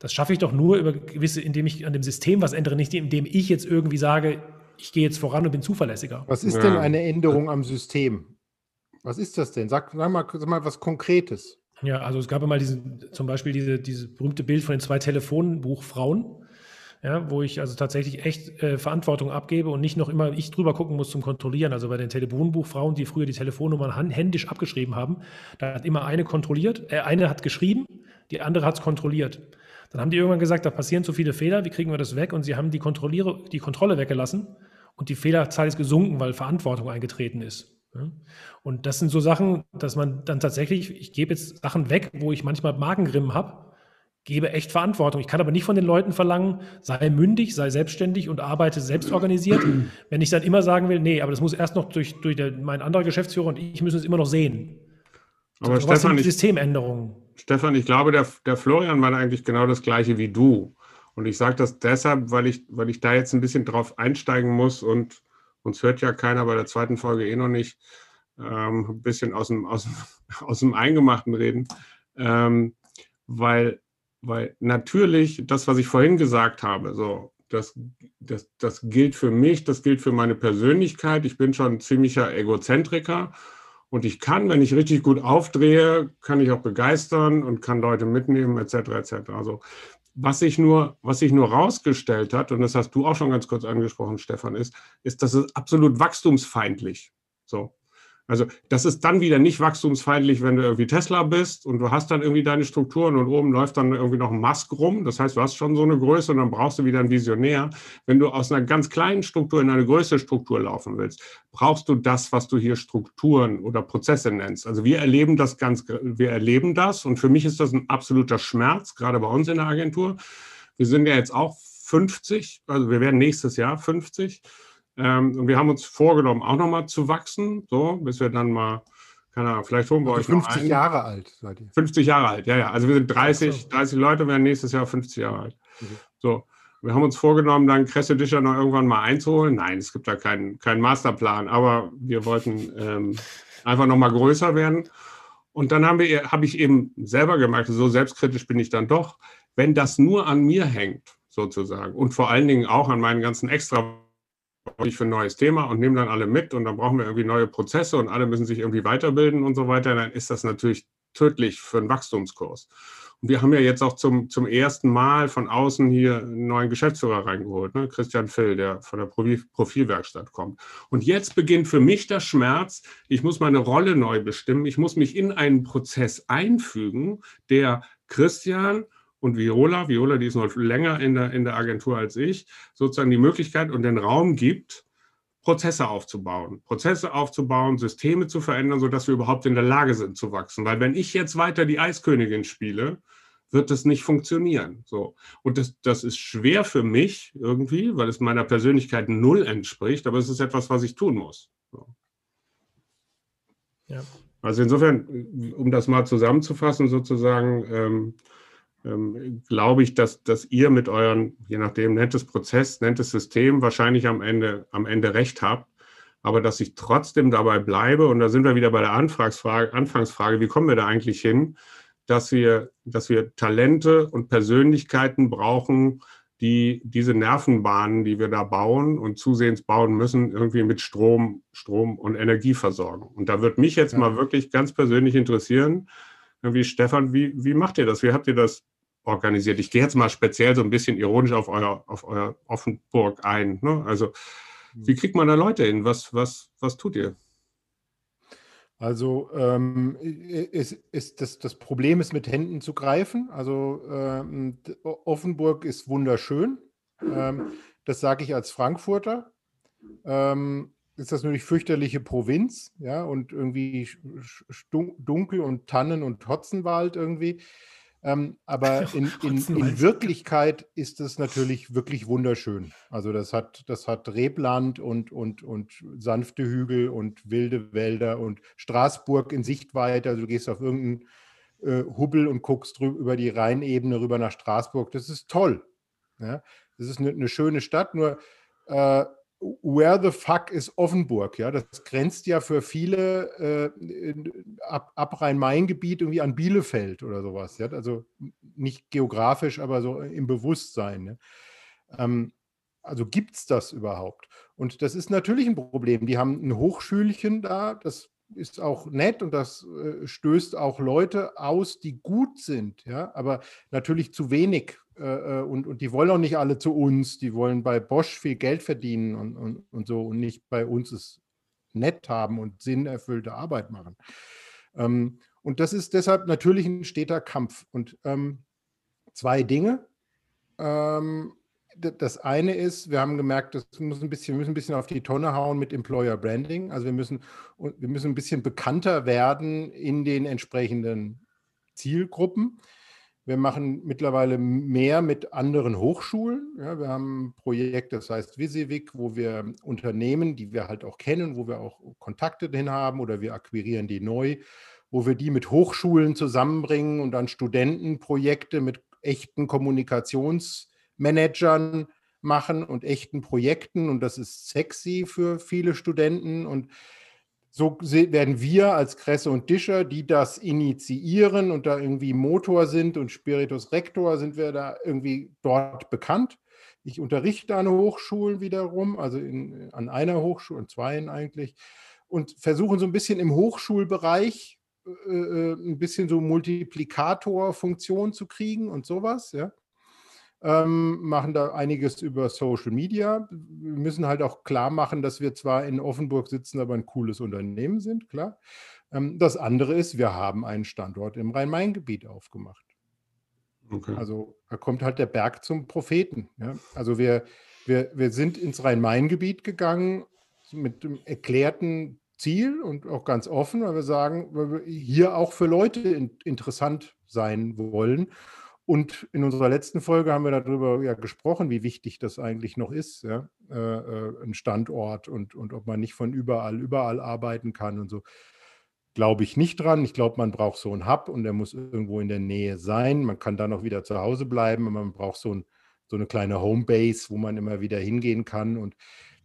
Das schaffe ich doch nur über gewisse, indem ich an dem System was ändere, nicht indem ich jetzt irgendwie sage, ich gehe jetzt voran und bin zuverlässiger. Was ist ja. denn eine Änderung am System? Was ist das denn? Sag, sag, mal, sag mal was Konkretes. Ja, also es gab mal diesen, zum Beispiel diese, dieses berühmte Bild von den zwei Telefonbuchfrauen, ja, wo ich also tatsächlich echt äh, Verantwortung abgebe und nicht noch immer ich drüber gucken muss zum Kontrollieren. Also bei den Telefonbuchfrauen, die früher die Telefonnummern händisch abgeschrieben haben, da hat immer eine kontrolliert, äh, eine hat geschrieben, die andere hat es kontrolliert. Dann haben die irgendwann gesagt, da passieren zu viele Fehler, wie kriegen wir das weg? Und sie haben die, Kontrolliere, die Kontrolle weggelassen und die Fehlerzahl ist gesunken, weil Verantwortung eingetreten ist. Und das sind so Sachen, dass man dann tatsächlich, ich gebe jetzt Sachen weg, wo ich manchmal Magengrimmen habe, gebe echt Verantwortung. Ich kann aber nicht von den Leuten verlangen, sei mündig, sei selbstständig und arbeite selbstorganisiert, wenn ich dann immer sagen will, nee, aber das muss erst noch durch, durch der, mein anderer Geschäftsführer und ich müssen es immer noch sehen. Aber so, Stefan, ich, Systemänderungen. Stefan, ich glaube, der, der Florian war eigentlich genau das gleiche wie du. Und ich sage das deshalb, weil ich, weil ich da jetzt ein bisschen drauf einsteigen muss und uns hört ja keiner bei der zweiten Folge eh noch nicht, ähm, ein bisschen aus dem, aus, aus dem Eingemachten reden. Ähm, weil, weil natürlich das, was ich vorhin gesagt habe, so, das, das, das gilt für mich, das gilt für meine Persönlichkeit. Ich bin schon ein ziemlicher Egozentriker und ich kann, wenn ich richtig gut aufdrehe, kann ich auch begeistern und kann Leute mitnehmen, etc. etc. Also was sich nur, was sich nur rausgestellt hat, und das hast du auch schon ganz kurz angesprochen, Stefan, ist, ist, dass es absolut wachstumsfeindlich. So. Also das ist dann wieder nicht wachstumsfeindlich, wenn du irgendwie Tesla bist und du hast dann irgendwie deine Strukturen und oben läuft dann irgendwie noch ein Musk rum. Das heißt, du hast schon so eine Größe und dann brauchst du wieder einen Visionär. Wenn du aus einer ganz kleinen Struktur in eine größere Struktur laufen willst, brauchst du das, was du hier Strukturen oder Prozesse nennst. Also wir erleben das ganz, wir erleben das und für mich ist das ein absoluter Schmerz, gerade bei uns in der Agentur. Wir sind ja jetzt auch 50, also wir werden nächstes Jahr 50. Ähm, und wir haben uns vorgenommen, auch nochmal zu wachsen, so, bis wir dann mal, keine Ahnung, vielleicht holen wir also euch 50 Jahre alt seid ihr. 50 Jahre alt, ja, ja. Also wir sind 30, 30 Leute, werden nächstes Jahr 50 Jahre alt. Okay. So. Wir haben uns vorgenommen, dann Kresse Discher noch irgendwann mal einzuholen. Nein, es gibt da keinen, keinen Masterplan, aber wir wollten ähm, einfach nochmal größer werden. Und dann habe ich eben selber gemerkt, so selbstkritisch bin ich dann doch, wenn das nur an mir hängt, sozusagen, und vor allen Dingen auch an meinen ganzen extra ich für ein neues Thema und nehme dann alle mit und dann brauchen wir irgendwie neue Prozesse und alle müssen sich irgendwie weiterbilden und so weiter, dann ist das natürlich tödlich für einen Wachstumskurs. Und wir haben ja jetzt auch zum, zum ersten Mal von außen hier einen neuen Geschäftsführer reingeholt, ne? Christian Phil, der von der Profilwerkstatt kommt. Und jetzt beginnt für mich der Schmerz, ich muss meine Rolle neu bestimmen, ich muss mich in einen Prozess einfügen, der Christian und Viola, Viola, die ist noch länger in der, in der Agentur als ich, sozusagen die Möglichkeit und den Raum gibt, Prozesse aufzubauen, Prozesse aufzubauen, Systeme zu verändern, sodass wir überhaupt in der Lage sind zu wachsen. Weil wenn ich jetzt weiter die Eiskönigin spiele, wird das nicht funktionieren. So. Und das, das ist schwer für mich irgendwie, weil es meiner Persönlichkeit null entspricht, aber es ist etwas, was ich tun muss. So. Ja. Also insofern, um das mal zusammenzufassen, sozusagen, ähm, ähm, glaube ich, dass, dass ihr mit euren, je nachdem, nennt es Prozess, nennt es System, wahrscheinlich am Ende, am Ende recht habt. Aber dass ich trotzdem dabei bleibe, und da sind wir wieder bei der Anfangsfrage, Anfangsfrage wie kommen wir da eigentlich hin, dass wir, dass wir Talente und Persönlichkeiten brauchen, die diese Nervenbahnen, die wir da bauen und zusehends bauen müssen, irgendwie mit Strom, Strom und Energie versorgen. Und da würde mich jetzt ja. mal wirklich ganz persönlich interessieren, wie Stefan, wie, wie macht ihr das? Wie habt ihr das organisiert? Ich gehe jetzt mal speziell so ein bisschen ironisch auf euer, auf euer Offenburg ein. Ne? Also, hm. wie kriegt man da Leute hin? Was, was, was tut ihr? Also ähm, ist, ist das, das Problem ist mit Händen zu greifen. Also ähm, Offenburg ist wunderschön. Ähm, das sage ich als Frankfurter. Ähm, ist das natürlich fürchterliche Provinz, ja, und irgendwie dunkel und Tannen und Hotzenwald irgendwie. Ähm, aber in, in, in, Wirklichkeit ist es natürlich wirklich wunderschön. Also das hat, das hat Rebland und, und, und sanfte Hügel und wilde Wälder und Straßburg in Sichtweite. Also du gehst auf irgendeinen äh, Hubbel und guckst über die Rheinebene rüber nach Straßburg. Das ist toll. Ja? Das ist eine, eine schöne Stadt, nur äh, where the fuck is Offenburg? Ja, das grenzt ja für viele äh, ab, ab Rhein-Main-Gebiet irgendwie an Bielefeld oder sowas. Ja? Also nicht geografisch, aber so im Bewusstsein. Ne? Ähm, also gibt es das überhaupt? Und das ist natürlich ein Problem. Die haben ein Hochschülchen da, das ist auch nett und das äh, stößt auch Leute aus, die gut sind, ja, aber natürlich zu wenig äh, äh, und, und die wollen auch nicht alle zu uns, die wollen bei Bosch viel Geld verdienen und, und, und so und nicht bei uns es nett haben und sinnerfüllte Arbeit machen. Ähm, und das ist deshalb natürlich ein steter Kampf. Und ähm, zwei Dinge. Ähm, das eine ist, wir haben gemerkt, das muss ein bisschen, wir müssen ein bisschen auf die Tonne hauen mit Employer Branding. Also wir müssen, wir müssen ein bisschen bekannter werden in den entsprechenden Zielgruppen. Wir machen mittlerweile mehr mit anderen Hochschulen. Ja, wir haben ein Projekt, das heißt Visivik, wo wir Unternehmen, die wir halt auch kennen, wo wir auch Kontakte hin haben oder wir akquirieren die neu, wo wir die mit Hochschulen zusammenbringen und dann Studentenprojekte mit echten Kommunikationsmanagern machen und echten Projekten. Und das ist sexy für viele Studenten. Und so werden wir als Kresse und Discher, die das initiieren und da irgendwie Motor sind und Spiritus Rector, sind wir da irgendwie dort bekannt. Ich unterrichte an Hochschulen wiederum, also in, an einer Hochschule, und zweien eigentlich, und versuchen so ein bisschen im Hochschulbereich äh, äh ein bisschen so Multiplikatorfunktion zu kriegen und sowas, ja ähm, machen da einiges über Social Media. Wir müssen halt auch klar machen, dass wir zwar in Offenburg sitzen, aber ein cooles Unternehmen sind, klar. Ähm, das andere ist, wir haben einen Standort im Rhein-Main-Gebiet aufgemacht. Okay. Also da kommt halt der Berg zum Propheten. Ja? Also wir, wir, wir sind ins Rhein-Main-Gebiet gegangen mit dem erklärten Ziel und auch ganz offen, weil wir sagen, weil wir hier auch für Leute in, interessant sein wollen. Und in unserer letzten Folge haben wir darüber ja gesprochen, wie wichtig das eigentlich noch ist, ja? äh, äh, ein Standort und, und ob man nicht von überall, überall arbeiten kann und so. Glaube ich nicht dran. Ich glaube, man braucht so einen Hub und der muss irgendwo in der Nähe sein. Man kann dann auch wieder zu Hause bleiben, aber man braucht so, ein, so eine kleine Homebase, wo man immer wieder hingehen kann. Und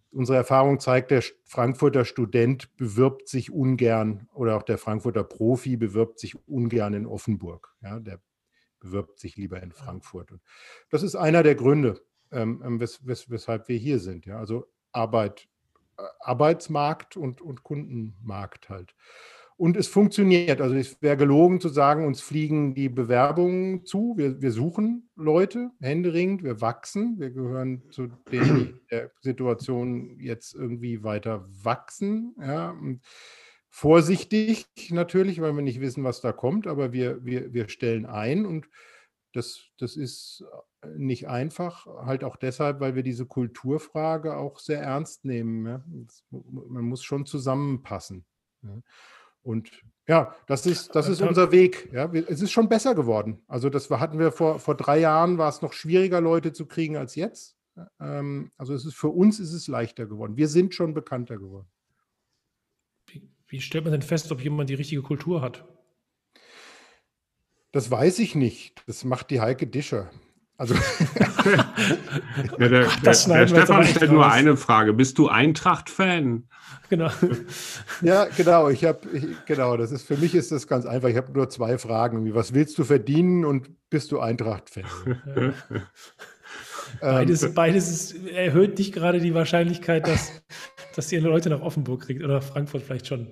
unsere Erfahrung zeigt, der Frankfurter Student bewirbt sich ungern oder auch der Frankfurter Profi bewirbt sich ungern in Offenburg. Ja, der bewirbt sich lieber in Frankfurt. Und das ist einer der Gründe, ähm, ähm, wes, wes, weshalb wir hier sind. Ja? Also Arbeit, äh, Arbeitsmarkt und, und Kundenmarkt halt. Und es funktioniert. Also es wäre gelogen zu sagen, uns fliegen die Bewerbungen zu. Wir, wir suchen Leute händeringend, wir wachsen. Wir gehören zu denen, die der Situation jetzt irgendwie weiter wachsen. Ja. Und vorsichtig natürlich, weil wir nicht wissen, was da kommt, aber wir, wir, wir stellen ein und das, das ist äh, nicht einfach, halt auch deshalb, weil wir diese Kulturfrage auch sehr ernst nehmen. Ja. Man muss schon zusammenpassen. Ja. Und ja, das ist, das ist unser Weg. Ja. Es ist schon besser geworden. Also das hatten wir vor, vor drei Jahren, war es noch schwieriger, Leute zu kriegen als jetzt. Ähm, also es ist für uns ist es leichter geworden. Wir sind schon bekannter geworden. Wie stellt man denn fest, ob jemand die richtige Kultur hat? Das weiß ich nicht. Das macht die Heike Discher. Also ja, der, Ach, der, der Stefan stellt nur eine Frage. Bist du Eintracht-Fan? Genau. Ja, genau. Ich habe, genau, das ist für mich ist das ganz einfach. Ich habe nur zwei Fragen. was willst du verdienen und bist du Eintracht-Fan? Ja. Beides, ähm, beides ist, erhöht nicht gerade die Wahrscheinlichkeit, dass, dass ihr Leute nach Offenburg kriegt oder Frankfurt vielleicht schon.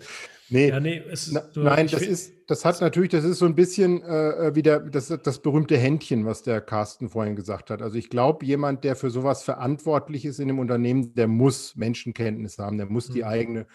Nee, ja, nee so, nein, das ist, das hat natürlich, das ist so ein bisschen äh, wieder das, das berühmte Händchen, was der Carsten vorhin gesagt hat. Also ich glaube, jemand, der für sowas verantwortlich ist in dem Unternehmen, der muss Menschenkenntnis haben, der muss mhm. die eigene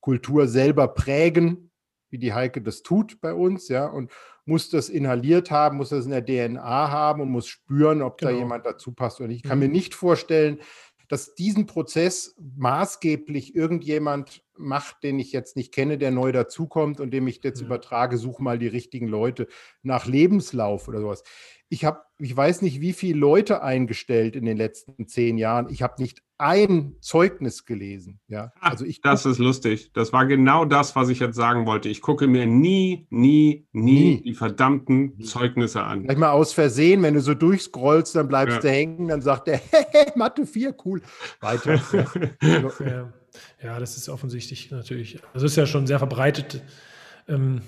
Kultur selber prägen, wie die Heike das tut bei uns, ja, und muss das inhaliert haben, muss das in der DNA haben und muss spüren, ob genau. da jemand dazu passt oder nicht. Ich kann mhm. mir nicht vorstellen, dass diesen Prozess maßgeblich irgendjemand macht, den ich jetzt nicht kenne, der neu dazukommt und dem ich jetzt ja. übertrage, such mal die richtigen Leute nach Lebenslauf oder sowas. Ich habe, ich weiß nicht, wie viele Leute eingestellt in den letzten zehn Jahren. Ich habe nicht ein Zeugnis gelesen. Ja, also ich das ist lustig. Das war genau das, was ich jetzt sagen wollte. Ich gucke mir nie, nie, nie, nie. die verdammten nie. Zeugnisse an. Vielleicht mal aus Versehen, wenn du so durchscrollst, dann bleibst ja. du hängen, dann sagt der, Mathe 4, cool. Weiter. ja. ja, das ist offensichtlich natürlich. Also ist ja schon sehr verbreitet. Ähm,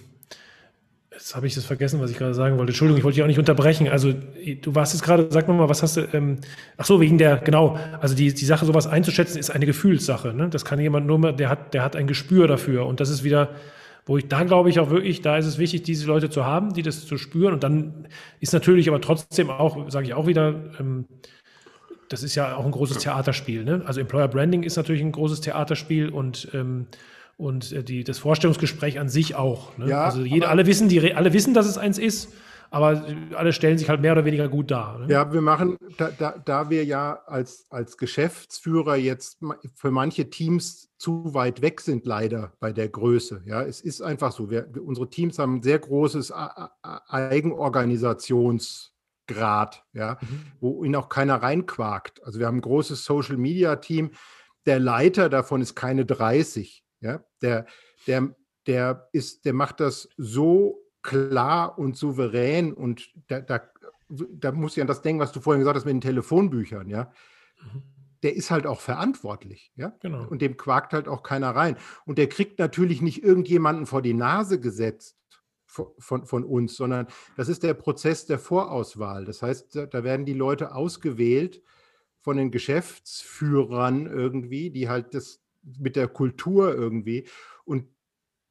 Jetzt habe ich das vergessen, was ich gerade sagen wollte. Entschuldigung, ich wollte dich auch nicht unterbrechen. Also du warst jetzt gerade, sag mal, was hast du, ähm, ach so, wegen der, genau, also die, die Sache, sowas einzuschätzen, ist eine Gefühlssache. Ne? Das kann jemand nur, der hat, der hat ein Gespür dafür. Und das ist wieder, wo ich, da glaube ich auch wirklich, da ist es wichtig, diese Leute zu haben, die das zu spüren. Und dann ist natürlich aber trotzdem auch, sage ich auch wieder, ähm, das ist ja auch ein großes Theaterspiel. Ne? Also Employer Branding ist natürlich ein großes Theaterspiel und ähm, und äh, die, das Vorstellungsgespräch an sich auch. Ne? Ja, also jede, alle, wissen, die, alle wissen, dass es eins ist, aber alle stellen sich halt mehr oder weniger gut dar. Ne? Ja, wir machen, da, da, da wir ja als, als Geschäftsführer jetzt für manche Teams zu weit weg sind, leider bei der Größe. Ja, es ist einfach so. Wir, unsere Teams haben ein sehr großes Eigenorganisationsgrad, ja, mhm. wo ihnen auch keiner reinquakt. Also wir haben ein großes Social Media Team. Der Leiter davon ist keine 30. Ja, der, der, der ist, der macht das so klar und souverän und da, da, da muss ich an das denken, was du vorhin gesagt hast mit den Telefonbüchern, ja. Mhm. Der ist halt auch verantwortlich, ja. Genau. Und dem quakt halt auch keiner rein. Und der kriegt natürlich nicht irgendjemanden vor die Nase gesetzt von, von, von uns, sondern das ist der Prozess der Vorauswahl. Das heißt, da werden die Leute ausgewählt von den Geschäftsführern irgendwie, die halt das, mit der Kultur irgendwie. Und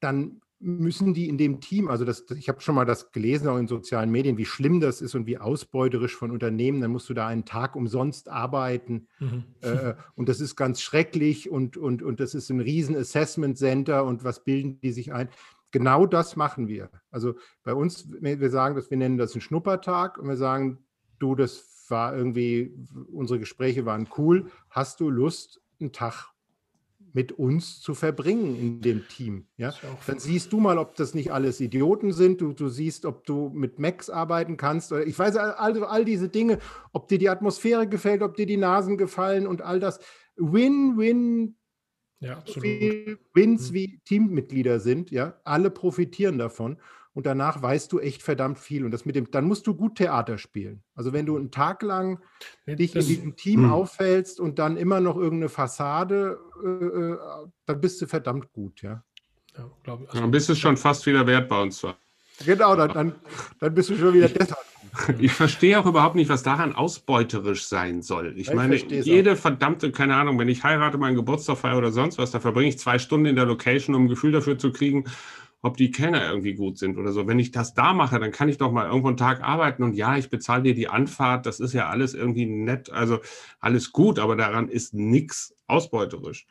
dann müssen die in dem Team, also das, ich habe schon mal das gelesen, auch in sozialen Medien, wie schlimm das ist und wie ausbeuterisch von Unternehmen, dann musst du da einen Tag umsonst arbeiten mhm. äh, und das ist ganz schrecklich und, und, und das ist ein riesen Assessment Center und was bilden die sich ein? Genau das machen wir. Also bei uns, wir sagen das, wir nennen das einen Schnuppertag und wir sagen, du, das war irgendwie, unsere Gespräche waren cool, hast du Lust, einen Tag mit uns zu verbringen in dem Team. Ja? Dann siehst du mal, ob das nicht alles Idioten sind. Du, du siehst, ob du mit Macs arbeiten kannst. Oder ich weiß all, all diese Dinge, ob dir die Atmosphäre gefällt, ob dir die Nasen gefallen und all das. Win-win. Ja, absolut. Wins wie Teammitglieder sind, ja, alle profitieren davon und danach weißt du echt verdammt viel. Und das mit dem, dann musst du gut Theater spielen. Also wenn du einen Tag lang dich in diesem Team mh. auffällst und dann immer noch irgendeine Fassade, äh, äh dann bist du verdammt gut, ja. Ja, glaube ich. Also, dann bist du schon fast wieder wert bei uns. Genau, dann, dann, dann bist du schon wieder deshalb. Ich verstehe auch überhaupt nicht, was daran ausbeuterisch sein soll. Ich, ich meine, jede auch. verdammte, keine Ahnung, wenn ich heirate, meinen Geburtstag feiere oder sonst was, da verbringe ich zwei Stunden in der Location, um ein Gefühl dafür zu kriegen, ob die Kellner irgendwie gut sind oder so. Wenn ich das da mache, dann kann ich doch mal irgendwo einen Tag arbeiten und ja, ich bezahle dir die Anfahrt, das ist ja alles irgendwie nett, also alles gut, aber daran ist nichts ausbeuterisch.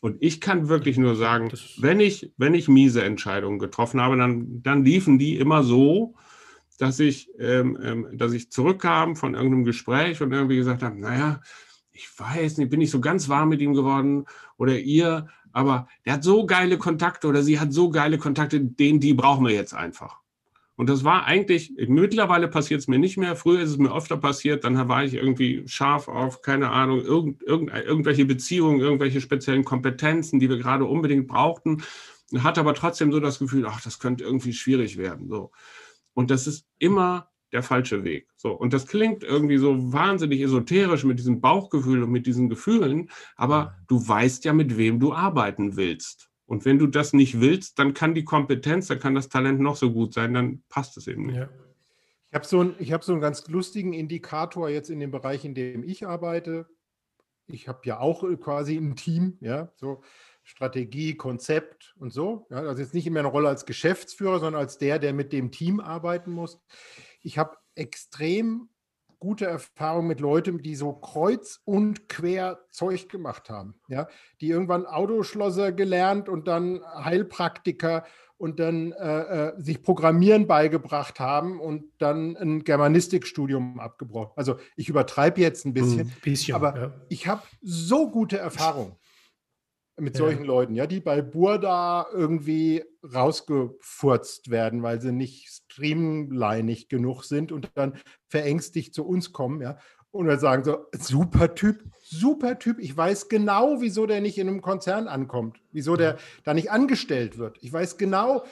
Und ich kann wirklich nur sagen, wenn ich, wenn ich miese Entscheidungen getroffen habe, dann, dann liefen die immer so, dass ich, ähm, ähm, dass ich zurückkam von irgendeinem Gespräch und irgendwie gesagt habe, naja, ich weiß nicht, bin ich so ganz warm mit ihm geworden oder ihr, aber der hat so geile Kontakte oder sie hat so geile Kontakte, den, die brauchen wir jetzt einfach. Und das war eigentlich, mittlerweile passiert es mir nicht mehr. Früher ist es mir öfter passiert, dann war ich irgendwie scharf auf, keine Ahnung, irgend, irgend, irgendwelche Beziehungen, irgendwelche speziellen Kompetenzen, die wir gerade unbedingt brauchten. Hatte aber trotzdem so das Gefühl, ach, das könnte irgendwie schwierig werden. So. Und das ist immer der falsche Weg. So, und das klingt irgendwie so wahnsinnig esoterisch mit diesem Bauchgefühl und mit diesen Gefühlen, aber du weißt ja, mit wem du arbeiten willst. Und wenn du das nicht willst, dann kann die Kompetenz, dann kann das Talent noch so gut sein, dann passt es eben nicht. Ja. Ich habe so, ein, hab so einen ganz lustigen Indikator jetzt in dem Bereich, in dem ich arbeite. Ich habe ja auch quasi ein Team, ja, so Strategie, Konzept und so. Ja, also jetzt nicht mehr eine Rolle als Geschäftsführer, sondern als der, der mit dem Team arbeiten muss ich habe extrem gute Erfahrungen mit Leuten, die so kreuz und quer Zeug gemacht haben. Ja? Die irgendwann Autoschlosser gelernt und dann Heilpraktiker und dann äh, äh, sich Programmieren beigebracht haben und dann ein Germanistikstudium abgebrochen. Also ich übertreibe jetzt ein bisschen, Ein bisschen, aber ja. ich habe so gute Erfahrungen mit Ja. solchen Leuten, ja, die bei Burda irgendwie rausgefurzt werden, weil sie nicht streamlinig genug sind und dann verängstigt zu uns kommen, ja. Und wir sagen so, super Typ, super Typ. Ich weiß genau, wieso der nicht in einem Konzern ankommt, wieso der da nicht angestellt wird. Ich weiß genau,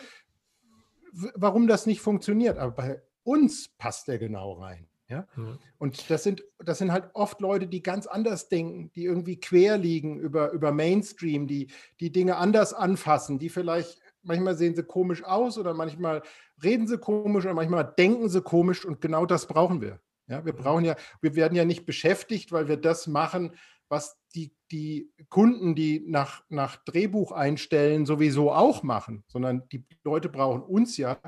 warum das nicht funktioniert. Aber bei uns passt der genau rein. Ja? Ja. Und das sind, das sind halt oft Leute, die ganz anders denken, die irgendwie quer liegen über, über Mainstream, die die Dinge anders anfassen, die vielleicht, manchmal sehen sie komisch aus oder manchmal reden sie komisch oder manchmal denken sie komisch und genau das brauchen wir. Ja, wir brauchen ja, wir werden ja nicht beschäftigt, weil wir das machen, was die, die Kunden, die nach, nach Drehbuch einstellen, sowieso auch machen, sondern die Leute brauchen uns ja,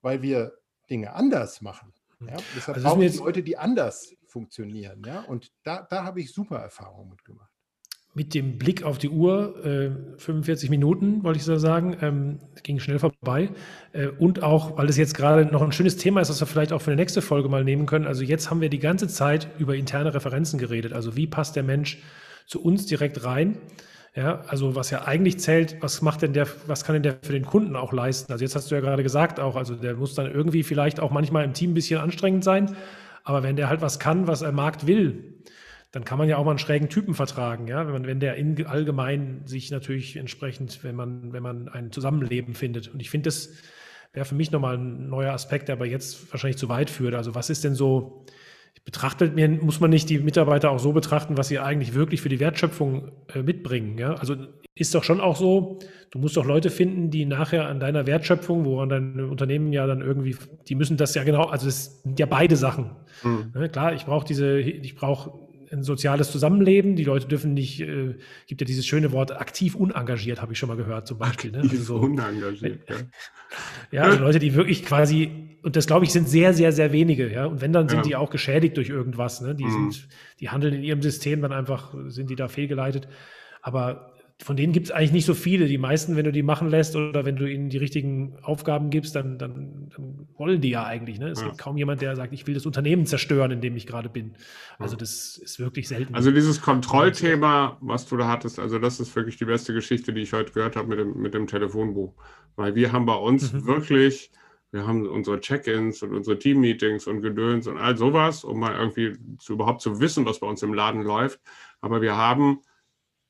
weil wir Dinge anders machen. Ja? Deshalb Also wir jetzt- Leute, die anders funktionieren. Ja? Und da, da habe ich super Erfahrungen mitgemacht. Mit dem Blick auf die Uhr, äh, 45 Minuten, wollte ich so sagen, ähm, ging schnell vorbei. Äh, und auch, weil es jetzt gerade noch ein schönes Thema ist, das wir vielleicht auch für die nächste Folge mal nehmen können. Also jetzt haben wir die ganze Zeit über interne Referenzen geredet. Also wie passt der Mensch zu uns direkt rein? Ja, also was ja eigentlich zählt, was macht denn der, was kann denn der für den Kunden auch leisten? Also jetzt hast du ja gerade gesagt auch, also der muss dann irgendwie vielleicht auch manchmal im Team ein bisschen anstrengend sein, aber wenn der halt was kann, was der Markt will, dann kann man ja auch mal einen schrägen Typen vertragen, ja, wenn man, wenn der in, allgemein sich natürlich entsprechend, wenn man, wenn man ein Zusammenleben findet. Und ich finde, das wäre für mich nochmal ein neuer Aspekt, der aber jetzt wahrscheinlich zu weit führt. Also was ist denn so, betrachtet mir, muss man nicht die Mitarbeiter auch so betrachten, was sie eigentlich wirklich für die Wertschöpfung äh, mitbringen, ja? Also ist doch schon auch so, du musst doch Leute finden, die nachher an deiner Wertschöpfung, woran dein Unternehmen ja dann irgendwie, die müssen das ja genau, also es sind ja beide Sachen. Mhm. Ne, klar, ich brauche diese, ich brauche ein soziales Zusammenleben. Die Leute dürfen nicht, äh, gibt ja dieses schöne Wort aktiv unengagiert, habe ich schon mal gehört zum Beispiel. Ne? Also so, unengagiert. Ja. ja, also Leute, die wirklich quasi, und das glaube ich, sind sehr, sehr, sehr wenige, ja. Und wenn, dann sind Ja. die auch geschädigt durch irgendwas, ne? Die Mhm. sind, die handeln in ihrem System dann einfach, sind die da fehlgeleitet. Aber von denen gibt es eigentlich nicht so viele. Die meisten, wenn du die machen lässt oder wenn du ihnen die richtigen Aufgaben gibst, dann, dann, dann wollen die ja eigentlich. Ne? Es Ja. gibt kaum jemand, der sagt, ich will das Unternehmen zerstören, in dem ich gerade bin. Also das ist wirklich selten. Also dieses Kontrollthema, was du da hattest, also das ist wirklich die beste Geschichte, die ich heute gehört habe mit dem, mit dem Telefonbuch. Weil wir haben bei uns Mhm. wirklich, wir haben unsere Check-ins und unsere Team-Meetings und Gedöns und all sowas, um mal irgendwie zu, überhaupt zu wissen, was bei uns im Laden läuft. Aber wir haben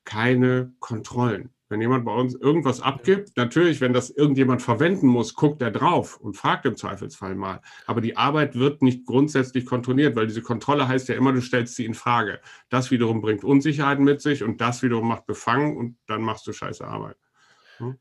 keine Kontrollen. Wenn jemand bei uns irgendwas abgibt, natürlich, wenn das irgendjemand verwenden muss, guckt er drauf und fragt im Zweifelsfall mal. Aber die Arbeit wird nicht grundsätzlich kontrolliert, weil diese Kontrolle heißt ja immer, du stellst sie in Frage. Das wiederum bringt Unsicherheiten mit sich und das wiederum macht Befangen und dann machst du scheiße Arbeit.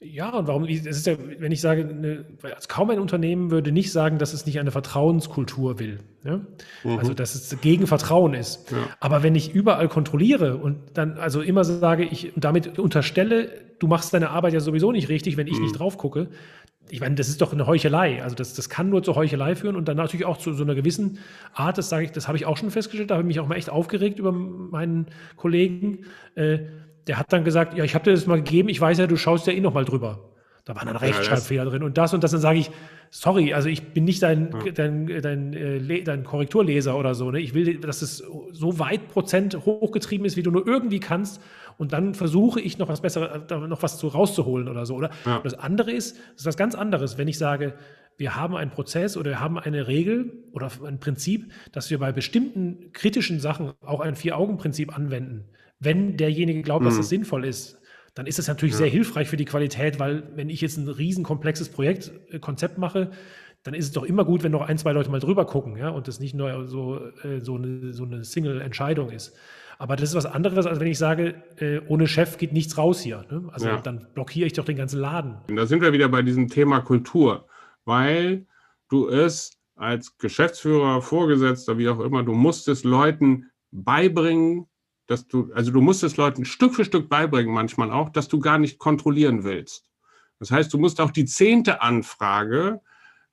Ja, und warum, es ist ja, wenn ich sage, eine, also kaum ein Unternehmen würde nicht sagen, dass es nicht eine Vertrauenskultur will. Ja? Also, dass es gegen Vertrauen ist. Ja. Aber wenn ich überall kontrolliere und dann also immer sage, ich damit unterstelle, du machst deine Arbeit ja sowieso nicht richtig, wenn ich nicht drauf gucke, ich meine, das ist doch eine Heuchelei. Also das, das kann nur zur Heuchelei führen und dann natürlich auch zu so einer gewissen Art, das sage ich, das habe ich auch schon festgestellt, da habe ich mich auch mal echt aufgeregt über meinen Kollegen. Äh, der hat dann gesagt, ja, ich habe dir das mal gegeben, ich weiß ja, du schaust ja eh noch mal drüber. Da waren dann Rechtschreibfehler drin und das und das. Dann sage ich, sorry, also ich bin nicht dein, dein, dein, äh, Le- dein Korrekturleser oder so. Ne? Ich will, dass es so weit Prozent hochgetrieben ist, wie du nur irgendwie kannst. Und dann versuche ich noch was Besseres, noch was zu rauszuholen oder so. Oder Ja. das andere ist, das ist was ganz anderes, wenn ich sage, wir haben einen Prozess oder wir haben eine Regel oder ein Prinzip, dass wir bei bestimmten kritischen Sachen auch ein Vier-Augen-Prinzip anwenden. Wenn derjenige glaubt, dass Mhm. das sinnvoll ist, dann ist das natürlich Ja. sehr hilfreich für die Qualität, weil wenn ich jetzt ein riesen komplexes Projekt, äh, Konzept mache, dann ist es doch immer gut, wenn noch ein, zwei Leute mal drüber gucken, ja, und das nicht nur so, äh, so eine, so eine Single-Entscheidung ist. Aber das ist was anderes, als wenn ich sage, äh, ohne Chef geht nichts raus hier. Ne? Also Ja. dann blockiere ich doch den ganzen Laden. Und da sind wir wieder bei diesem Thema Kultur, weil du es als Geschäftsführer, Vorgesetzter, wie auch immer, du musst es Leuten beibringen, dass du, also du musst es Leuten Stück für Stück beibringen, manchmal auch, dass du gar nicht kontrollieren willst. Das heißt, du musst auch die zehnte Anfrage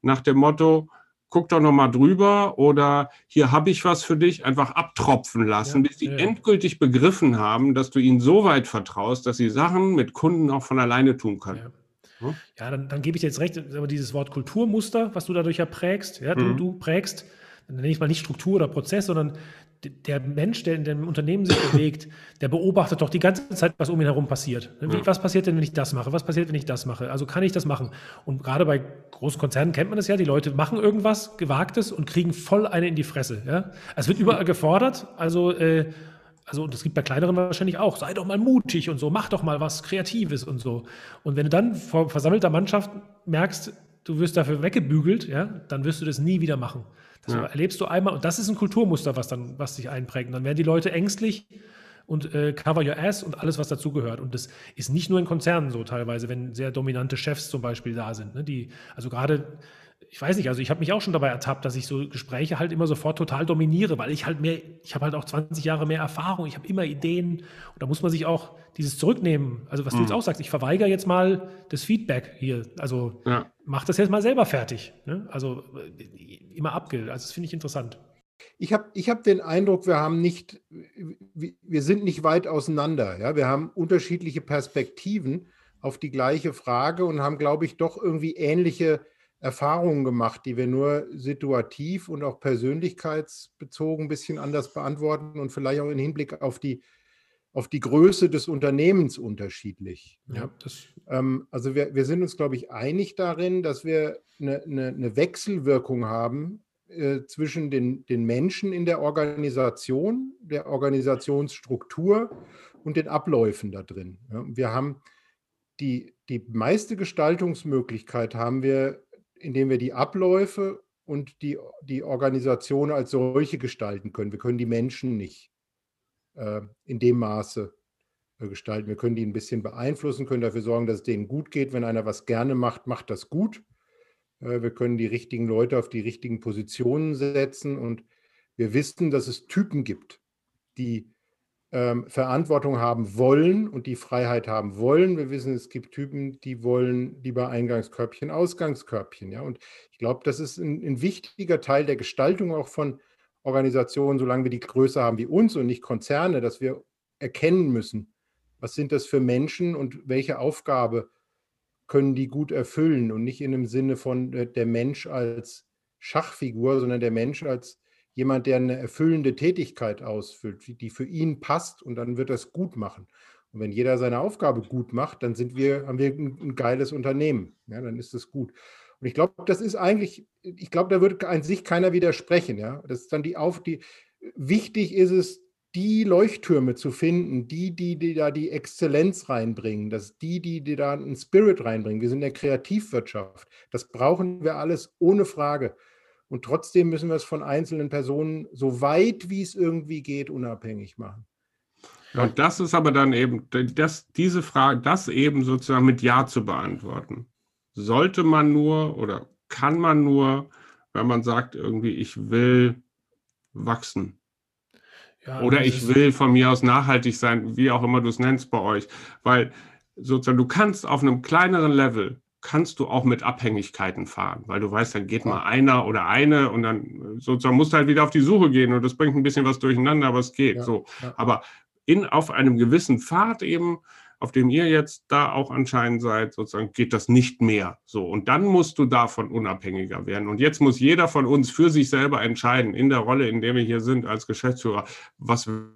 nach dem Motto, guck doch nochmal drüber oder hier habe ich was für dich, einfach abtropfen lassen, Ja, bis sie ja. endgültig begriffen haben, dass du ihnen so weit vertraust, dass sie Sachen mit Kunden auch von alleine tun können. Ja. Hm? Ja, dann, dann gebe ich dir jetzt recht, aber dieses Wort Kulturmuster, was du dadurch ja prägst, ja, mhm. du, du prägst, dann nenne ich mal nicht Struktur oder Prozess, sondern der Mensch, der in dem Unternehmen sich bewegt, der beobachtet doch die ganze Zeit, was um ihn herum passiert. Was passiert denn, wenn ich das mache? Was passiert, wenn ich das mache? Also kann ich das machen? Und gerade bei großen Konzernen kennt man das ja, die Leute machen irgendwas Gewagtes und kriegen voll eine in die Fresse. Ja? Es wird überall gefordert, also, äh, also das gibt bei kleineren wahrscheinlich auch, sei doch mal mutig und so, mach doch mal was Kreatives und so. Und wenn du dann vor versammelter Mannschaft merkst, du wirst dafür weggebügelt, ja, dann wirst du das nie wieder machen. Das ja. erlebst du einmal und das ist ein Kulturmuster, was dann, was sich einprägt. dann werden die Leute ängstlich und äh, cover your ass und alles, was dazugehört. Und das ist nicht nur in Konzernen so teilweise, wenn sehr dominante Chefs zum Beispiel da sind. Ne? Die, also gerade ich weiß nicht, also ich habe mich auch schon dabei ertappt, dass ich so Gespräche halt immer sofort total dominiere, weil ich halt mehr, ich habe halt auch 20 Jahre mehr Erfahrung, ich habe immer Ideen und da muss man sich auch dieses zurücknehmen. Also was mhm. du jetzt auch sagst, ich verweigere jetzt mal das Feedback hier. Also ja. Mach das jetzt mal selber fertig. Ne? Also immer abgilt. Also das finde ich interessant. Ich habe ich hab den Eindruck, wir haben nicht, wir sind nicht weit auseinander. Ja? Wir haben unterschiedliche Perspektiven auf die gleiche Frage und haben, glaube ich, doch irgendwie ähnliche Erfahrungen gemacht, die wir nur situativ und auch persönlichkeitsbezogen ein bisschen anders beantworten und vielleicht auch im Hinblick auf die, auf die Größe des Unternehmens unterschiedlich. Ja, ähm, also wir, wir sind uns, glaube ich, einig darin, dass wir eine, eine, eine Wechselwirkung haben äh, zwischen den, den Menschen in der Organisation, der Organisationsstruktur und den Abläufen da drin. Ja, wir haben die, die meiste Gestaltungsmöglichkeit haben wir indem wir die Abläufe und die, die Organisation als solche gestalten können. Wir können die Menschen nicht in dem Maße äh, gestalten. Wir können die ein bisschen beeinflussen, können dafür sorgen, dass es denen gut geht. Wenn einer was gerne macht, macht das gut. Äh, wir können die richtigen Leute auf die richtigen Positionen setzen und wir wissen, dass es Typen gibt, die ähm, Verantwortung haben wollen und die Freiheit haben wollen. Wir wissen, es gibt Typen, die wollen lieber Eingangskörbchen, Ausgangskörbchen. Ja? Und ich glaube, das ist ein, ein, wichtiger Teil der Gestaltung auch von Organisationen, solange wir die Größe haben wie uns und nicht Konzerne, dass wir erkennen müssen, was sind das für Menschen und welche Aufgabe können die gut erfüllen und nicht in dem Sinne von äh, der Mensch als Schachfigur, sondern der Mensch als jemand, der eine erfüllende Tätigkeit ausfüllt, die für ihn passt und dann wird das gut machen. Und wenn jeder seine Aufgabe gut macht, dann sind wir, haben wir ein, geiles Unternehmen. Ja, dann ist es gut. Und ich glaube, das ist eigentlich, ich glaube, da wird an sich keiner widersprechen. Ja, das ist dann die auf die. Wichtig ist es, die Leuchttürme zu finden, die, die, die da die Exzellenz reinbringen, dass die, die, die da einen Spirit reinbringen. Wir sind in der Kreativwirtschaft. Das brauchen wir alles ohne Frage. Und trotzdem müssen wir es von einzelnen Personen so weit wie es irgendwie geht unabhängig machen. und das ist aber dann eben, das, diese Frage, das eben sozusagen mit Ja zu beantworten. Sollte man nur oder kann man nur, wenn man sagt, irgendwie, ich will wachsen. Ja, oder ich will von mir aus nachhaltig sein, wie auch immer du es nennst bei euch. Weil sozusagen, du kannst auf einem kleineren Level kannst du auch mit Abhängigkeiten fahren, weil du weißt, dann geht mal einer oder eine und dann sozusagen musst du halt wieder auf die Suche gehen und das bringt ein bisschen was durcheinander, aber es geht ja, so. Ja. Aber in, auf einem gewissen Pfad eben, auf dem ihr jetzt da auch anscheinend seid, sozusagen geht das nicht mehr. So. Und dann musst du davon unabhängiger werden. Und jetzt muss jeder von uns für sich selber entscheiden, in der Rolle, in der wir hier sind als Geschäftsführer, was will.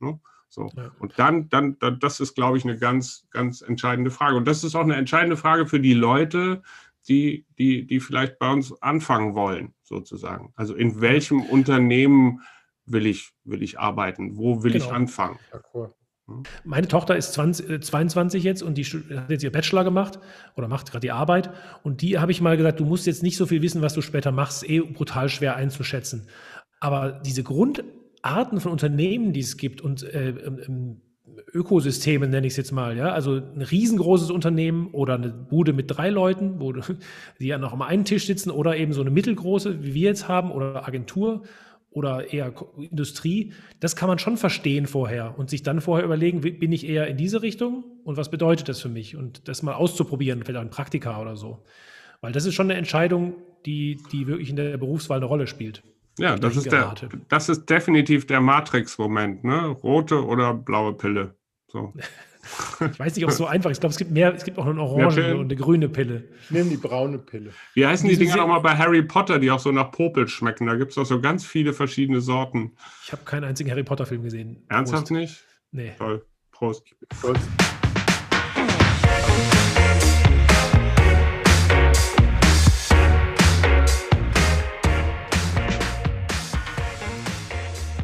Ne? So. Und dann, dann, dann, das ist, glaube ich, eine ganz, ganz entscheidende Frage. Und das ist auch eine entscheidende Frage für die Leute, die, die, die vielleicht bei uns anfangen wollen, sozusagen. Also in welchem Unternehmen will ich, will ich arbeiten? Wo will genau. ich anfangen? Ja, cool. Meine Tochter ist 20, 22 äh, jetzt und die hat jetzt ihr Bachelor gemacht oder macht gerade die Arbeit. Und die habe ich mal gesagt, du musst jetzt nicht so viel wissen, was du später machst, eh brutal schwer einzuschätzen. Aber diese Grund, Arten von Unternehmen, die es gibt und äh, Ökosysteme nenne ich es jetzt mal, ja, also ein riesengroßes Unternehmen oder eine Bude mit drei Leuten, wo die ja noch am einen Tisch sitzen oder eben so eine mittelgroße, wie wir jetzt haben, oder Agentur oder eher Industrie, das kann man schon verstehen vorher und sich dann vorher überlegen, bin ich eher in diese Richtung und was bedeutet das für mich und das mal auszuprobieren, vielleicht ein Praktika oder so. Weil das ist schon eine Entscheidung, die, die wirklich in der Berufswahl eine Rolle spielt. Ja, das ist, der, das ist definitiv der Matrix-Moment, ne? Rote oder blaue Pille. So. Ich weiß nicht, ob es so einfach ist. Ich glaube, es gibt mehr, es gibt auch eine orange und eine grüne Pille. Ich nehme die braune Pille. Wie heißen die Diese Dinger nochmal bei Harry Potter, die auch so nach Popel schmecken? Da gibt es doch so ganz viele verschiedene Sorten. Ich habe keinen einzigen Harry Potter-Film gesehen. Ernsthaft Prost. nicht? Nee. Toll. Prost. Kurz.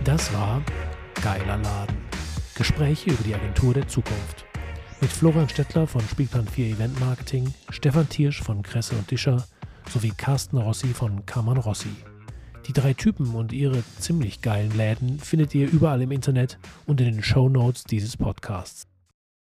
Das war Geiler Laden. Gespräche über die Agentur der Zukunft. Mit Florian Stettler von Spielplan 4 Event Marketing, Stefan Tiersch von Kresse und Discher sowie Carsten Rossi von Kammern Rossi. Die drei Typen und ihre ziemlich geilen Läden findet ihr überall im Internet und in den Show Notes dieses Podcasts.